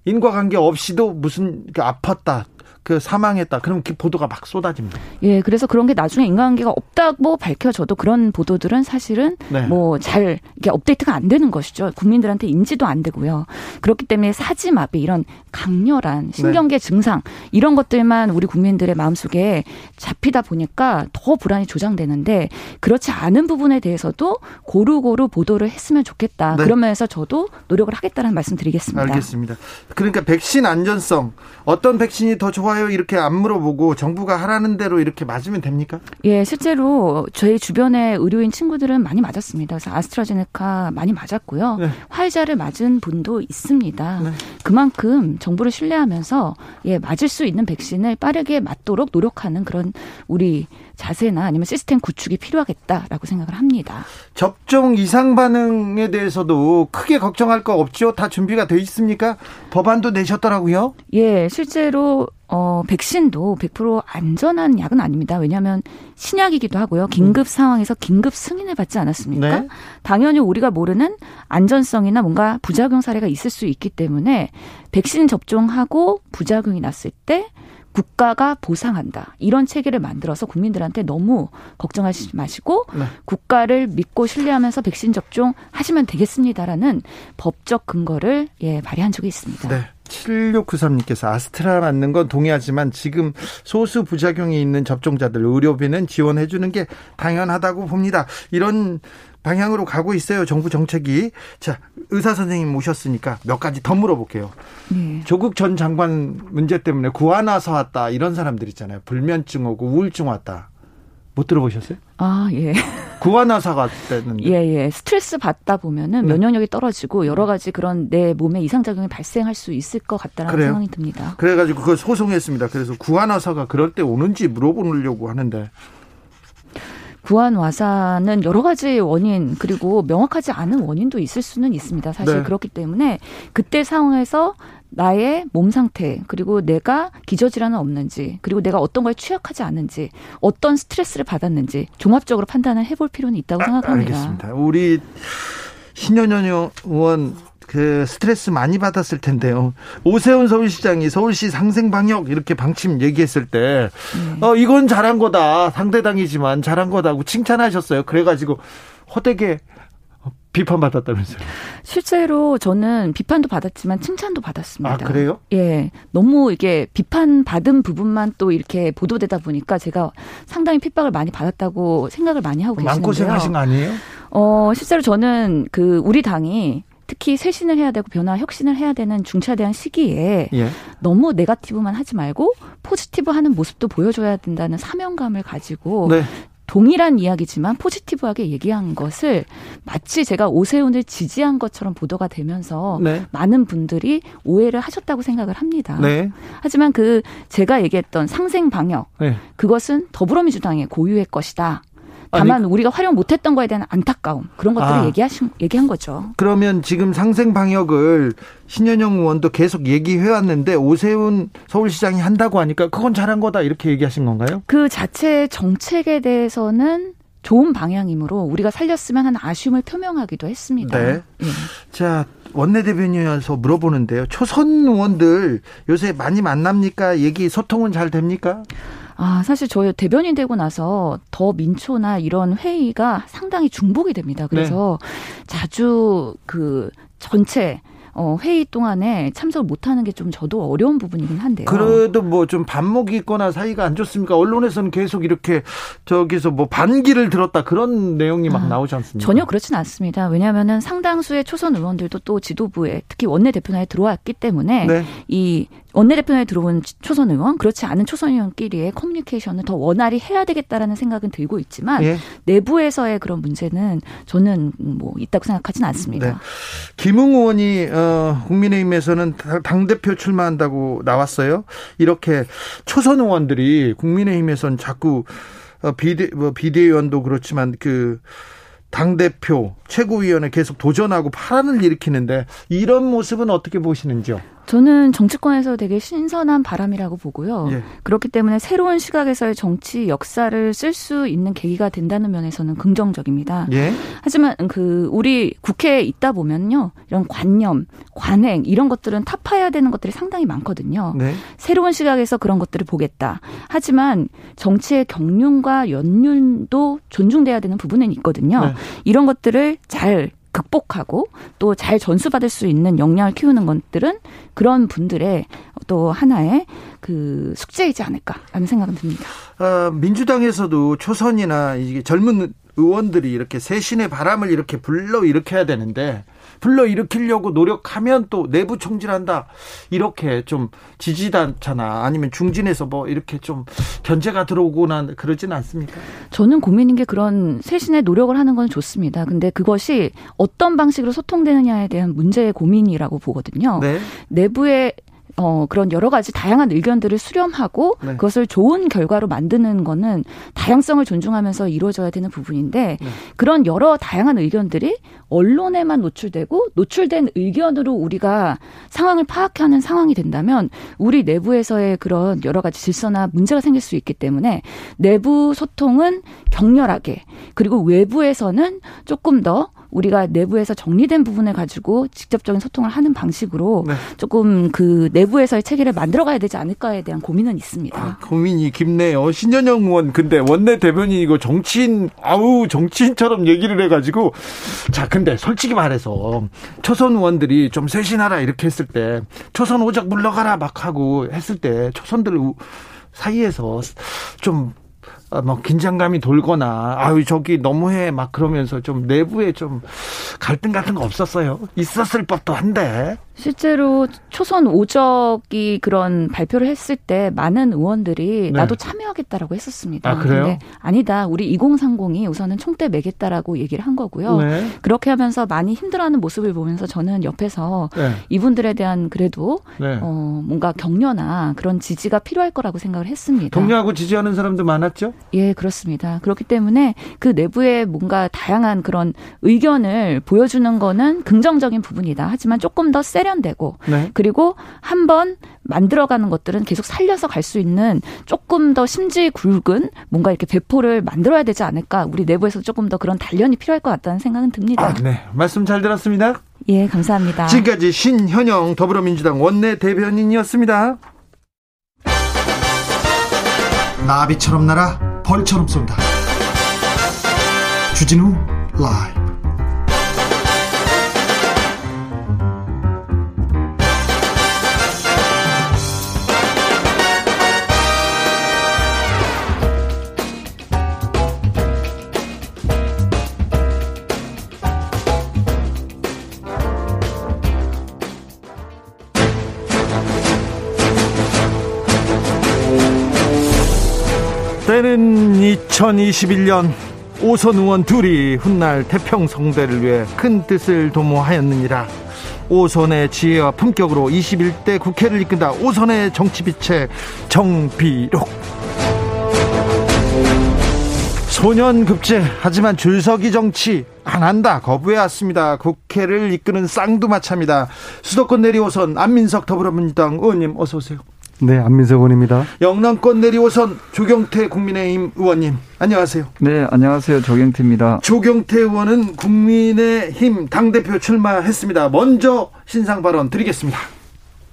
인과관계 없이도 무슨 아팠다 그 사망했다. 그럼 그 보도가 막 쏟아집니다. 예, 그래서 그런 게 나중에 인간관계가 없다고 밝혀져도 그런 보도들은 사실은 네. 뭐잘 이게 업데이트가 안 되는 것이죠. 국민들한테 인지도 안 되고요. 그렇기 때문에 사지마비 이런 강렬한 신경계 네. 증상 이런 것들만 우리 국민들의 마음속에 잡히다 보니까 더 불안이 조장되는데 그렇지 않은 부분에 대해서도 고루고루 보도를 했으면 좋겠다. 네. 그러면서 저도 노력을 하겠다는 말씀 드리겠습니다. 알겠습니다. 그러니까 백신 안전성 어떤 백신이 더 좋아 좋아요 이렇게 안 물어보고 정부가 하라는 대로 이렇게 맞으면 됩니까? 예, 실제로 저희 주변의 의료인 친구들은 많이 맞았습니다. 그래서 아스트라제네카 많이 맞았고요. 네. 화이자를 맞은 분도 있습니다. 네. 그만큼 정부를 신뢰하면서 예, 맞을 수 있는 백신을 빠르게 맞도록 노력하는 그런 우리 자세나 아니면 시스템 구축이 필요하겠다라고 생각을 합니다. 접종 이상 반응에 대해서도 크게 걱정할 거 없죠? 다 준비가 돼 있습니까? 법안도 내셨더라고요. 예, 실제로 어, 백신도 100% 안전한 약은 아닙니다. 왜냐하면 신약이기도 하고요. 긴급 음. 상황에서 긴급 승인을 받지 않았습니까? 네. 당연히 우리가 모르는 안전성이나 뭔가 부작용 사례가 있을 수 있기 때문에 백신 접종하고 부작용이 났을 때 국가가 보상한다. 이런 체계를 만들어서 국민들한테 너무 걱정하시지 마시고 네. 국가를 믿고 신뢰하면서 백신 접종 하시면 되겠습니다라는 법적 근거를 예, 발휘한 적이 있습니다. 네. 7693님께서 아스트라 맞는 건 동의하지만 지금 소수 부작용이 있는 접종자들 의료비는 지원해 주는 게 당연하다고 봅니다. 이런 방향으로 가고 있어요. 정부 정책이. 자, 의사 선생님 모셨으니까 몇 가지 더 물어볼게요. 네. 조국 전 장관 문제 때문에 구하 나서 왔다 이런 사람들 있잖아요. 불면증 오고 우울증 왔다. 못 들어보셨어요? 아, 예. 구안화사가 됐는데. 예, 예. 스트레스 받다 보면은 네. 면역력이 떨어지고 여러 가지 그런 내 몸에 이상작용이 발생할 수 있을 것 같다는 생각이 듭니다. 그래가지고 그걸 소송했습니다. 그래서 구안화사가 그럴 때 오는지 물어보려고 하는데. 구안 와사는 여러 가지 원인 그리고 명확하지 않은 원인도 있을 수는 있습니다. 사실 네. 그렇기 때문에 그때 상황에서 나의 몸 상태 그리고 내가 기저질환은 없는지 그리고 내가 어떤 걸 취약하지 않은지 어떤 스트레스를 받았는지 종합적으로 판단을 해볼 필요는 있다고 아, 생각합니다. 알겠습니다. 우리 신현현 의원 그 스트레스 많이 받았을 텐데요. 오세훈 서울시장이 서울시 상생 방역 이렇게 방침 얘기했을 때, 네. 어 이건 잘한 거다 상대당이지만 잘한 거다고 칭찬하셨어요. 그래가지고 허되게 비판받았다면서요? 실제로 저는 비판도 받았지만 칭찬도 받았습니다. 아, 그래요? 예. 너무 이게 비판받은 부분만 또 이렇게 보도되다 보니까 제가 상당히 핍박을 많이 받았다고 생각을 많이 하고 계시는데요. 마음고생 하신 거 아니에요? 어, 실제로 저는 그 우리 당이 특히 쇄신을 해야 되고 변화 혁신을 해야 되는 중차대한 시기에 예. 너무 네가티브만 하지 말고 포지티브 하는 모습도 보여줘야 된다는 사명감을 가지고 네. 동일한 이야기지만 포지티브하게 얘기한 것을 마치 제가 오세훈을 지지한 것처럼 보도가 되면서 네. 많은 분들이 오해를 하셨다고 생각을 합니다. 네. 하지만 그 제가 얘기했던 상생 방역 네. 그것은 더불어민주당의 고유의 것이다. 다만 아니, 우리가 활용 못했던 거에 대한 안타까움 그런 것들을 아, 얘기하신 얘기한 거죠. 그러면 지금 상생 방역을 신현영 의원도 계속 얘기해 왔는데 오세훈 서울시장이 한다고 하니까 그건 잘한 거다 이렇게 얘기하신 건가요? 그 자체 정책에 대해서는 좋은 방향이므로 우리가 살렸으면 하는 아쉬움을 표명하기도 했습니다. 네. 네. 자, 원내대변인이어서 물어보는데요. 초선 의원들 요새 많이 만납니까? 얘기 소통은 잘 됩니까? 아, 사실 저희 대변인 되고 나서 더 민초나 이런 회의가 상당히 중복이 됩니다. 그래서 네. 자주 그 전체 어, 회의 동안에 참석을 못하는 게 좀 저도 어려운 부분이긴 한데요. 그래도 뭐 좀 반목이 있거나 사이가 안 좋습니까? 언론에서는 계속 이렇게 저기서 뭐 반기를 들었다 그런 내용이 막 아, 나오지 않습니까? 전혀 그렇지는 않습니다. 왜냐하면은 상당수의 초선 의원들도 또 지도부에 특히 원내 대표나에 들어왔기 때문에 네. 이 원내대표에 들어온 초선 의원 그렇지 않은 초선 의원끼리의 커뮤니케이션을 더 원활히 해야 되겠다라는 생각은 들고 있지만 예. 내부에서의 그런 문제는 저는 뭐 있다고 생각하지는 않습니다. 네. 김웅 의원이 어, 국민의힘에서는 당 대표 출마한다고 나왔어요. 이렇게 초선 의원들이 국민의힘에서는 자꾸 어, 비대 뭐 비대위원도 그렇지만 그 당대표, 최고위원회 계속 도전하고 파란을 일으키는데 이런 모습은 어떻게 보시는지요? 저는 정치권에서 되게 신선한 바람이라고 보고요. 예. 그렇기 때문에 새로운 시각에서의 정치 역사를 쓸 수 있는 계기가 된다는 면에서는 긍정적입니다. 예. 하지만 그 우리 국회에 있다 보면요. 이런 관념, 관행 이런 것들은 타파해야 되는 것들이 상당히 많거든요. 네. 새로운 시각에서 그런 것들을 보겠다. 하지만 정치의 경륜과 연륜도 존중돼야 되는 부분은 있거든요. 네. 이런 것들을 잘 극복하고 또 잘 전수받을 수 있는 역량을 키우는 것들은 그런 분들의 또 하나의 그 숙제이지 않을까라는 생각은 듭니다. 어, 민주당에서도 초선이나 이게 젊은 의원들이 이렇게 새신의 바람을 이렇게 불러 일으켜야 되는데 불러 일으키려고 노력하면 또 내부 총질한다. 이렇게 좀 지지단차나 아니면 중진에서 뭐 이렇게 좀 견제가 들어오거나 그러지는 않습니까? 저는 고민인 게 그런 쇄신의 노력을 하는 건 좋습니다. 근데 그것이 어떤 방식으로 소통되느냐에 대한 문제의 고민이라고 보거든요. 네. 내부의 어, 그런 여러 가지 다양한 의견들을 수렴하고 네. 그것을 좋은 결과로 만드는 거는 다양성을 존중하면서 이루어져야 되는 부분인데 네. 그런 여러 다양한 의견들이 언론에만 노출되고 노출된 의견으로 우리가 상황을 파악하는 상황이 된다면 우리 내부에서의 그런 여러 가지 질서나 문제가 생길 수 있기 때문에 내부 소통은 격렬하게 그리고 외부에서는 조금 더 우리가 내부에서 정리된 부분을 가지고 직접적인 소통을 하는 방식으로 네. 조금 그 내부에서의 체계를 만들어가야 되지 않을까에 대한 고민은 있습니다. 아, 고민이 깊네요. 신현영 의원 근데 원내 대변인이고 정치인 아우 정치인처럼 얘기를 해가지고 자 근데 솔직히 말해서 초선 의원들이 좀 쇄신하라 이렇게 했을 때 초선 오적 물러가라 막 하고 했을 때 초선들 사이에서 좀 어, 뭐 긴장감이 돌거나 아유 저기 너무해 막 그러면서 좀 내부에 좀 갈등 같은 거 없었어요. 있었을 법도 한데. 실제로 초선 오적이 그런 발표를 했을 때 많은 의원들이 네. 나도 참여하겠다라고 했었습니다. 아, 그래요? 아니다. 우리 2030이 우선은 총대 매겠다라고 얘기를 한 거고요. 네. 그렇게 하면서 많이 힘들어하는 모습을 보면서 저는 옆에서 네. 이분들에 대한 그래도 네. 어, 뭔가 격려나 그런 지지가 필요할 거라고 생각을 했습니다. 격려하고 지지하는 사람도 많았죠? 예, 그렇습니다. 그렇기 때문에 그 내부에 뭔가 다양한 그런 의견을 보여주는 거는 긍정적인 부분이다. 하지만 조금 더세 련되고 네. 그리고 한번 만들어가는 것들은 계속 살려서 갈 수 있는 조금 더 심지 굵은 뭔가 이렇게 배포를 만들어야 되지 않을까. 우리 내부에서 조금 더 그런 단련이 필요할 것 같다는 생각은 듭니다. 아, 네. 말씀 잘 들었습니다. 예, 감사합니다. 지금까지 신현영 더불어민주당 원내 대변인이었습니다. 나비처럼 날아 벌처럼 쏜다. 주진우 라이브. 때는 2021년 오선 의원 둘이 훗날 태평성대를 위해 큰 뜻을 도모하였느니라. 오선의 지혜와 품격으로 21대 국회를 이끈다. 오선의 정치빛의 정비록. 소년 급제 하지만 줄서기 정치 안 한다 거부해왔습니다. 국회를 이끄는 쌍두마차입니다. 수도권 내리 오선 안민석 더불어민주당 의원님 어서 오세요. 네, 안민석 의원입니다. 영남권 내리오선 조경태 국민의힘 의원님, 안녕하세요. 네, 안녕하세요. 조경태입니다. 조경태 의원은 국민의힘 당대표 출마했습니다. 먼저 신상 발언 드리겠습니다.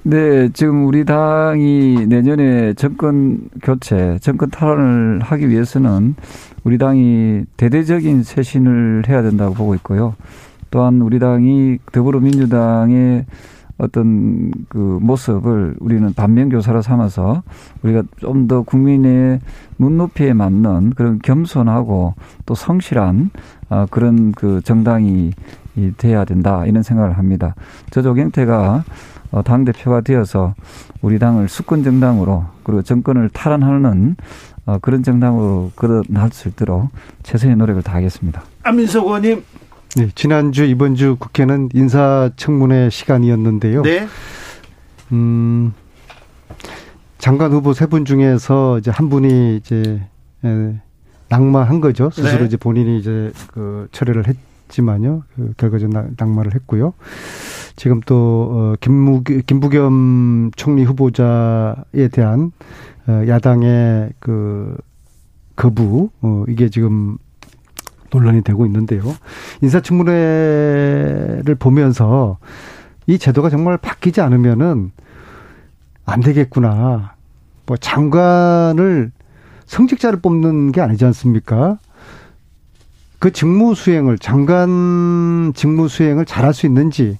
네, 지금 우리 당이 내년에 정권 교체, 정권 탈환을 하기 위해서는 우리 당이 대대적인 쇄신을 해야 된다고 보고 있고요. 또한 우리 당이 더불어민주당의 어떤 그 모습을 우리는 반면교사로 삼아서 우리가 좀 더 국민의 눈높이에 맞는 그런 겸손하고 또 성실한 어, 그런 그 정당이 돼야 된다 이런 생각을 합니다. 저 조경태가 어, 당 대표가 되어서 우리 당을 수권 정당으로 그리고 정권을 탈환하는 어, 그런 정당으로 끌어날 수 있도록 최선의 노력을 다하겠습니다. 안민석 의원님 네, 지난주 이번 주 국회는 인사청문회 시간이었는데요. 네. 음, 장관 후보 세 분 중에서 이제 한 분이 이제 에, 낙마한 거죠. 스스로 네. 이제 본인이 이제 그 철회를 했지만요. 그 결과적으로 낙마를 했고요. 지금 또 어, 김무 김부겸 총리 후보자에 대한 어, 야당의 그 거부 어, 이게 지금 논란이 되고 있는데요. 인사청문회를 보면서 이 제도가 정말 바뀌지 않으면은 안 되겠구나. 뭐 장관을 성직자를 뽑는 게 아니지 않습니까? 그 직무 수행을 장관 직무 수행을 잘할 수 있는지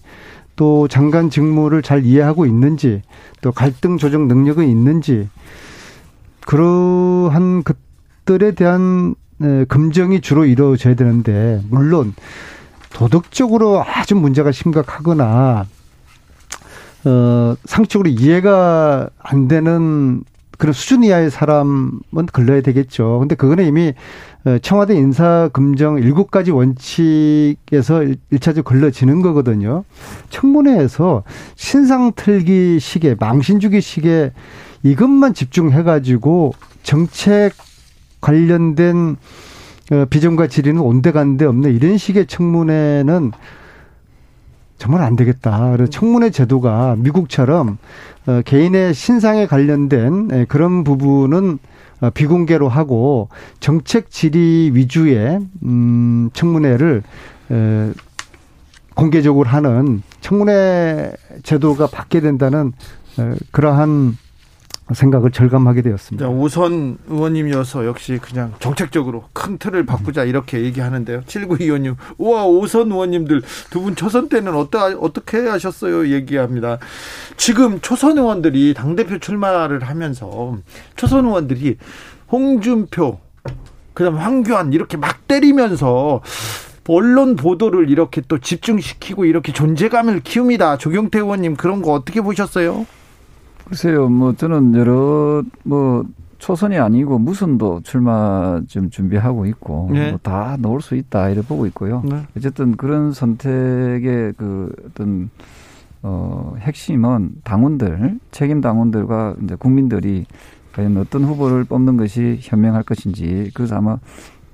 또 장관 직무를 잘 이해하고 있는지 또 갈등 조정 능력은 있는지 그러한 것들에 대한 네, 검증이 주로 이루어져야 되는데 물론 도덕적으로 아주 문제가 심각하거나 어 상식적으로 이해가 안 되는 그런 수준 이하의 사람은 걸러야 되겠죠. 근데 그거는 이미 어, 청와대 인사 금정 일곱 가지 원칙에서 일차적으로 걸러지는 거거든요. 청문회에서 신상 틀기 식에 망신 주기 식에 이것만 집중해 가지고 정책 관련된 어, 비전과 질의는 온데간데 없네 이런 식의 청문회는 정말 안 되겠다. 그래서 청문회 제도가 미국처럼 어, 개인의 신상에 관련된 그런 부분은 어, 비공개로 하고 정책 질의 위주의 음 청문회를 공개적으로 하는 청문회 제도가 바뀌게 된다는 그러한 생각을 절감하게 되었습니다. 우선 의원님이어서 역시 그냥 정책적으로 큰 틀을 바꾸자 이렇게 얘기하는데요. 7925님, 우와, 오선 의원님들 두 분 초선 때는 어떠, 어떻게 하셨어요? 얘기합니다. 지금 초선 의원들이 당대표 출마를 하면서 초선 의원들이 홍준표, 그 다음 황교안 이렇게 막 때리면서 언론 보도를 이렇게 또 집중시키고 이렇게 존재감을 키웁니다. 조경태 의원님 그런 거 어떻게 보셨어요? 글쎄요, 뭐 저는 여러 뭐 초선이 아니고 무선도 출마 좀 준비하고 있고 네. 뭐다 넣을 수 있다 이렇게 보고 있고요. 네. 어쨌든 그런 선택의 그 어떤 어 핵심은 당원들 책임 당원들과 이제 국민들이 과연 어떤 후보를 뽑는 것이 현명할 것인지 그래서 아마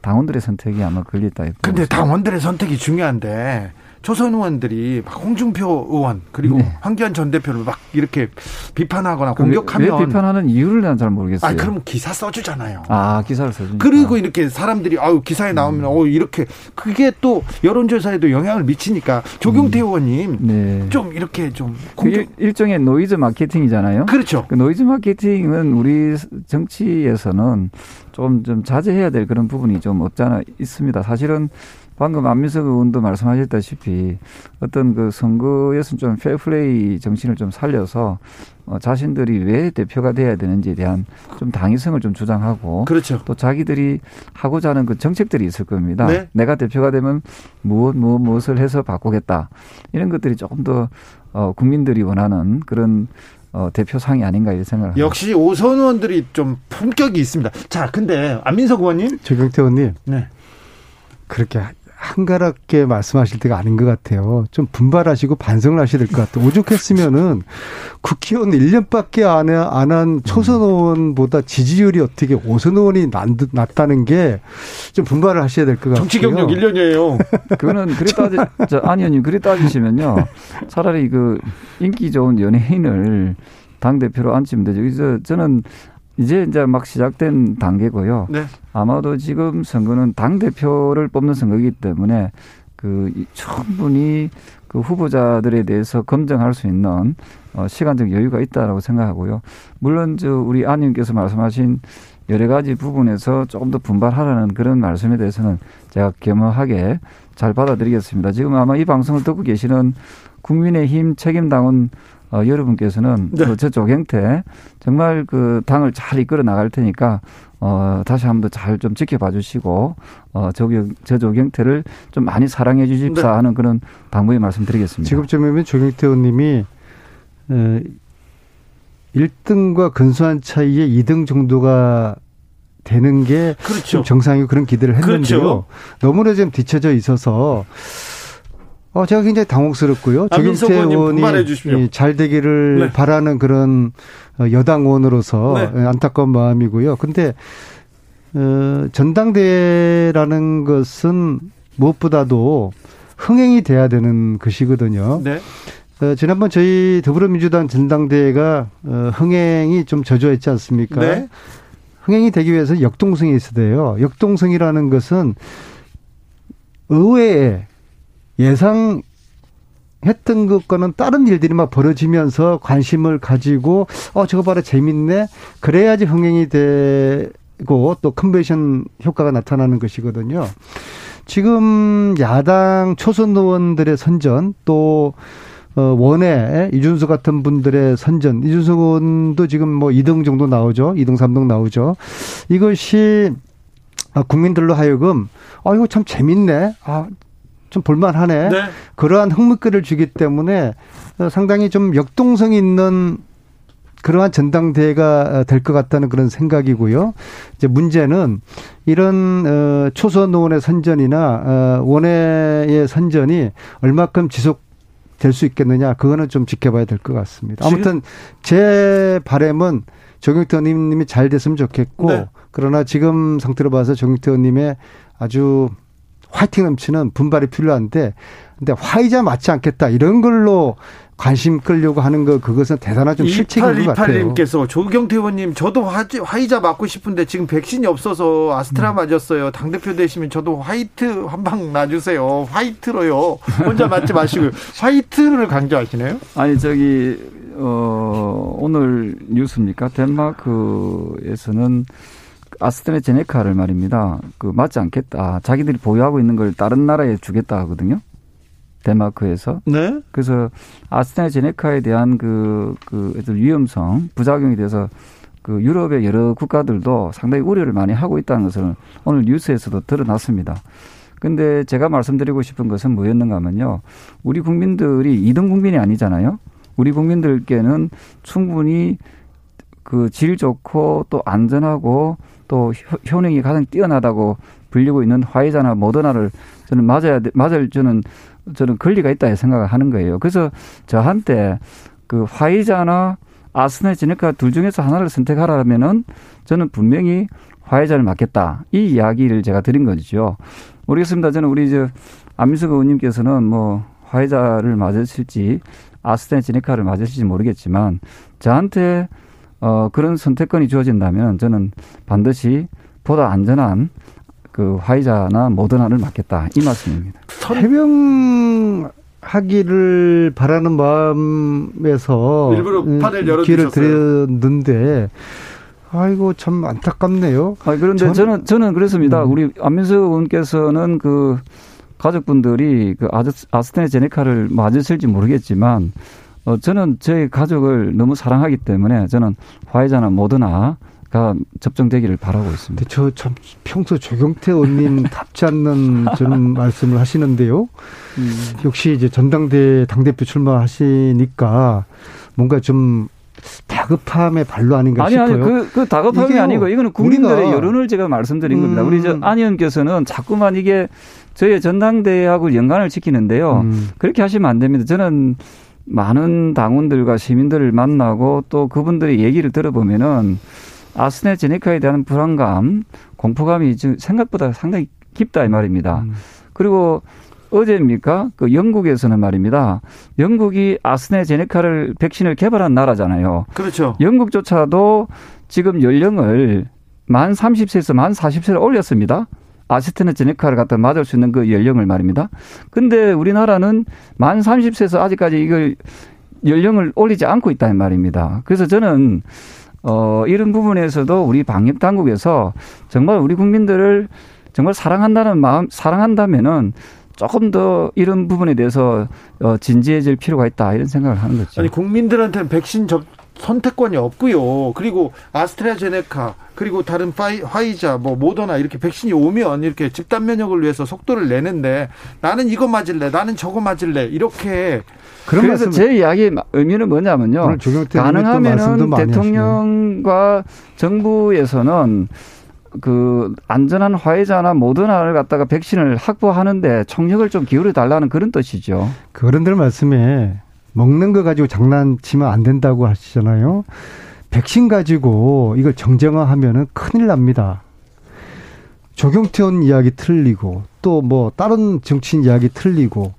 당원들의 선택이 아마 걸렸다. 근데 당원들의 선택이 중요한데 초선 의원들이 막 홍준표 의원 그리고 네. 황교안 전 대표를 막 이렇게 비판하거나 공격하면 왜, 비판하는 이유를 난 잘 모르겠어요. 아, 그럼 기사 써주잖아요. 아, 기사를 써주. 그리고 이렇게 사람들이 아유 기사에 나오면 음. 어 이렇게 그게 또 여론조사에도 영향을 미치니까 조경태 음. 의원님 네. 좀 이렇게 좀 공격... 일 종의 노이즈 마케팅이잖아요. 그렇죠. 그 노이즈 마케팅은 우리 정치에서는 좀좀 자제해야 될 그런 부분이 좀 없잖아 있습니다. 사실은 방금 안민석 의원도 말씀하셨다시피 어떤 그 선거에서 좀 페어플레이 정신을 좀 살려서 어, 자신들이 왜 대표가 돼야 되는지에 대한 좀 당위성을 좀 주장하고 그렇죠. 또 자기들이 하고자 하는 그 정책들이 있을 겁니다. 네? 내가 대표가 되면 무엇 무엇 무엇을 해서 바꾸겠다 이런 것들이 조금 더 어, 국민들이 원하는 그런 어, 대표상이 아닌가 이런 생각을 합니다. 역시 오선 의원들이 좀 품격이 있습니다. 자, 근데 안민석 의원님, 최경태 의원님, 네. 그렇게 한가롭게 말씀하실 때가 아닌 것 같아요. 좀 분발하시고 반성을 하셔야 될 것 같아요. 오죽했으면은 국회의원 1년밖에 안 한 초선 의원보다 지지율이 어떻게 오선 의원이 낮다는 게 좀 분발을 하셔야 될 것 같아요. 정치 경력 1년이에요. 그거는 그래 따지, 저, 아니, 의원님, 그래 따지시면요. 차라리 그 인기 좋은 연예인을 당대표로 앉히면 되죠. 그래서 저는 이제 이제 막 시작된 단계고요. 네. 아마도 지금 선거는 당 대표를 뽑는 선거이기 때문에 그 충분히 그 후보자들에 대해서 검증할 수 있는 어 시간적 여유가 있다라고 생각하고요. 물론 저 우리 안 의원께서 말씀하신 여러 가지 부분에서 조금 더 분발하라는 그런 말씀에 대해서는 제가 겸허하게 잘 받아들이겠습니다. 지금 아마 이 방송을 듣고 계시는 국민의힘 책임당원 어, 여러분께서는 네. 그 저쪽 형태 정말 그 당을 잘 이끌어 나갈 테니까 어, 다시 한 번 더 잘 좀 지켜봐 주시고 어, 저기 저쪽 형태를 좀 많이 사랑해 주십사 네. 하는 그런 당부의 말씀드리겠습니다. 지금쯤이면 조경태 의원님이 에, 1등과 근소한 차이에 2등 정도가 되는 게 그렇죠. 정상이고 그런 기대를 했는데요. 그렇죠. 너무나 좀 뒤쳐져 있어서 어, 제가 굉장히 당혹스럽고요. 조경태 의원이 잘 되기를 네. 바라는 그런 어, 여당 의원으로서 네. 안타까운 마음이고요. 근데 어, 전당대회라는 것은 무엇보다도 흥행이 돼야 되는 것이거든요. 네. 어, 지난번 저희 더불어민주당 전당대회가 어, 흥행이 좀 저조했지 않습니까? 네. 흥행이 되기 위해서 역동성이 있어야 돼요. 역동성이라는 것은 의회에 예상 했던 것과는 다른 일들이 막 벌어지면서 관심을 가지고 어 저거 봐라 재밌네 그래야지 흥행이 되고 또 컨벤션 효과가 나타나는 것이거든요. 지금 야당 초선 의원들의 선전 또 어, 원외 이준수 같은 분들의 선전 이준수 의원도 지금 뭐 2등 정도 나오죠. 2등 3등 나오죠. 이것이 국민들로 하여금 아 이거 참 재밌네. 아 좀 볼만하네. 네. 그러한 흥미끌을 주기 때문에 상당히 좀 역동성 있는 그러한 전당대회가 될 것 같다는 그런 생각이고요. 이제 문제는 이런 어 초선 의원의 선전이나 어 원외의 선전이 얼마큼 지속 될 수 있겠느냐 그거는 좀 지켜봐야 될 것 같습니다. 아무튼 제 바램은 정경태 의원님이 잘 됐으면 좋겠고 네. 그러나 지금 상태로 봐서 정경태 의원님의 아주 화이팅 넘치는 분발이 필요한데 근데 화이자 맞지 않겠다 이런 걸로 관심 끌려고 하는 거 그것은 대단한 좀 실책인 것 같아요. 2828님께서 조경태 의원님 저도 화이자 맞고 싶은데 지금 백신이 없어서 아스트라 음. 맞았어요. 당 대표 되시면 저도 화이트 한 방 놔주세요. 화이트로요. 혼자 맞지 마시고 화이트를 강조하시네요. 아니 저기 어 오늘 뉴스입니까? 덴마크에서는 아스트라제네카를 말입니다. 그 맞지 않겠다. 자기들이 보유하고 있는 걸 다른 나라에 주겠다 하거든요. 덴마크에서. 네. 그래서 아스트라제네카에 대한 그, 그, 위험성, 부작용에 대해서 그 유럽의 여러 국가들도 상당히 우려를 많이 하고 있다는 것을 오늘 뉴스에서도 드러났습니다. 근데 제가 말씀드리고 싶은 것은 뭐였는가 하면요. 우리 국민들이 이등 국민이 아니잖아요. 우리 국민들께는 충분히 그 질 좋고 또 안전하고 또 효능이 가장 뛰어나다고 불리고 있는 화이자나 모더나를 저는 맞아야 맞을 저는 저는 권리가 있다 생각을 하는 거예요. 그래서 저한테 그 화이자나 아스네지네카 둘 중에서 하나를 선택하라면은 저는 분명히 화이자를 맞겠다. 이 이야기를 제가 드린 거죠. 모르겠습니다. 저는 우리 저 안민석 의원님께서는 뭐 화이자를 맞으실지 아스트라제네카를 맞으실지 모르겠지만 저한테 어 그런 선택권이 주어진다면 저는 반드시 보다 안전한 그 화이자나 모더나를 맞겠다 이 말씀입니다. 해명하기를 바라는 마음에서 일부러 판을 열어 길을 드렸는데 아이고 참 안타깝네요. 아 그런데 저는 저는 그렇습니다. 음. 우리 안민석 의원께서는 그 가족분들이 그 아스트라제네카를 맞으실지 모르겠지만 어 저는 저희 가족을 너무 사랑하기 때문에 저는 화이자나 모더나 가 접종되기를 바라고 있습니다. 저 참 평소 조경태 의원님 답지 않는 저는 말씀을 하시는데요. 음. 역시 이제 전당대 당대표 출마하시니까 뭔가 좀 다급함의 발로 아닌가 아니, 싶어요. 아니, 그, 그 다급함이 아니고 이거는 국민들의 여론을 제가 말씀드린 음. 겁니다. 우리 저 음. 안 의원께서는 자꾸만 이게 저희 전당대회하고 연관을 지키는데요. 음. 그렇게 하시면 안 됩니다. 저는 많은 당원들과 시민들을 만나고 또 그분들의 얘기를 들어보면은 아스네제네카에 대한 불안감, 공포감이 지금 생각보다 상당히 깊다 이 말입니다. 음. 그리고 어제입니까? 그 영국에서는 말입니다. 영국이 아스네제네카를 백신을 개발한 나라잖아요. 그렇죠. 영국조차도 지금 연령을 만 30세에서 만 40세를 올렸습니다. 아스트라제네카를 갖다 맞을 수 있는 그 연령을 말입니다. 근데 우리나라는 만 30세에서 아직까지 이걸 연령을 올리지 않고 있다는 말입니다. 그래서 저는 어, 이런 부분에서도 우리 방역 당국에서 정말 우리 국민들을 정말 사랑한다는 마음, 사랑한다면은 조금 더 이런 부분에 대해서 어, 진지해질 필요가 있다 이런 생각을 하는 거죠. 아니 국민들한테는 백신 접 선택권이 없고요. 그리고 아스트라제네카 그리고 다른 파이, 화이자 뭐 모더나 이렇게 백신이 오면 이렇게 집단 면역을 위해서 속도를 내는데 나는 이거 맞을래, 나는 저거 맞을래 이렇게 그래서 제 이야기의 의미는 뭐냐면요. 가능하면은 대통령과 정부에서는 그 안전한 화이자나 모더나를 갖다가 백신을 확보하는데 총력을 좀 기울여 달라는 그런 뜻이죠. 그런들 말씀에 먹는 거 가지고 장난치면 안 된다고 하시잖아요. 백신 가지고 이걸 정쟁화하면은 큰일 납니다. 조경태 원 이야기 틀리고 또 뭐 다른 정치인 이야기 틀리고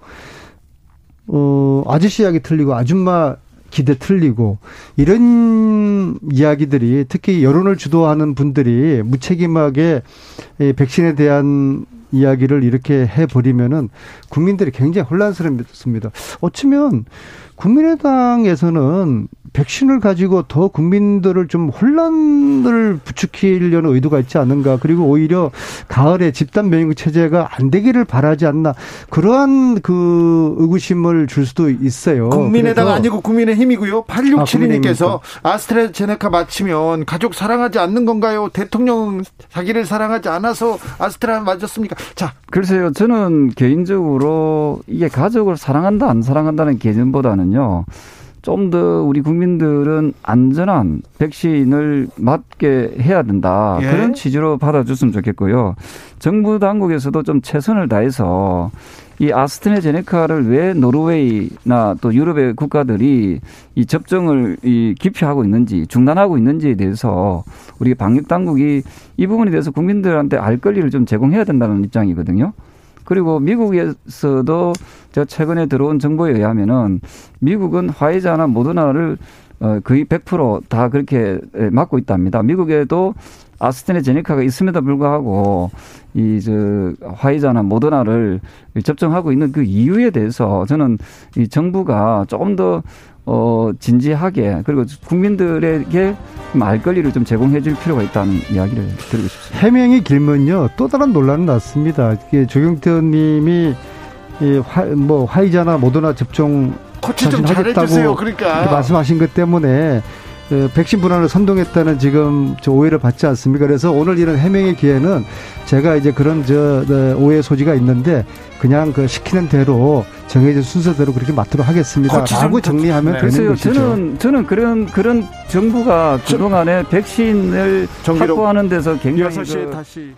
어 아저씨 이야기 틀리고 아줌마 기대 틀리고 이런 이야기들이 특히 여론을 주도하는 분들이 무책임하게 백신에 대한 이야기를 이렇게 해버리면은 국민들이 굉장히 혼란스럽습니다. 어쩌면 국민의당에서는 백신을 가지고 더 국민들을 좀 혼란을 부추기려는 의도가 있지 않는가. 그리고 오히려 가을에 집단 면역 체제가 안 되기를 바라지 않나. 그러한 그 의구심을 줄 수도 있어요. 국민의당 아니고 국민의 힘이고요. 8672님께서 아, 아스트라제네카 맞히면 가족 사랑하지 않는 건가요? 대통령 자기를 사랑하지 않아서 아스트라 맞았습니까? 자. 글쎄요. 저는 개인적으로 이게 가족을 사랑한다 안 사랑한다는 개념보다는요. 좀 더 우리 국민들은 안전한 백신을 맞게 해야 된다. 예. 그런 취지로 받아줬으면 좋겠고요. 정부 당국에서도 좀 최선을 다해서 이 아스트라제네카를 왜 노르웨이나 또 유럽의 국가들이 이 접종을 이 기피하고 있는지 중단하고 있는지에 대해서 우리 방역 당국이 이 부분에 대해서 국민들한테 알 권리를 좀 제공해야 된다는 입장이거든요. 그리고 미국에서도 제가 최근에 들어온 정보에 의하면은 미국은 화이자나 모더나를 어, 거의 100%다 그렇게 맞고 있답니다. 미국에도 아스트레제네카가 있음에도 불구하고 이 저 화이자나 모더나를 접종하고 있는 그 이유에 대해서 저는 이 정부가 조금 더 어, 진지하게 그리고 국민들에게 알 권리를 좀 제공해 줄 필요가 있다는 이야기를 드리고 싶습니다. 해명이 길면요. 또 다른 논란은 났습니다. 이게 조경태 의원님이 이 화, 뭐 화이자나 모더나 접종 코치 좀 잘해주세요. 그러니까 말씀하신 것 때문에 그 백신 분할을 선동했다는 지금 저 오해를 받지 않습니까? 그래서 오늘 이런 해명의 기회는 제가 이제 그런 저 오해 소지가 있는데 그냥 그 시키는 대로 정해진 순서대로 그렇게 맡도록 하겠습니다. 라고 정리하면 네. 되는 것이죠. 저는 저는 그런 그런 정부가 그동안에 백신을 확보하는 데서 굉장히 6시에 그, 다시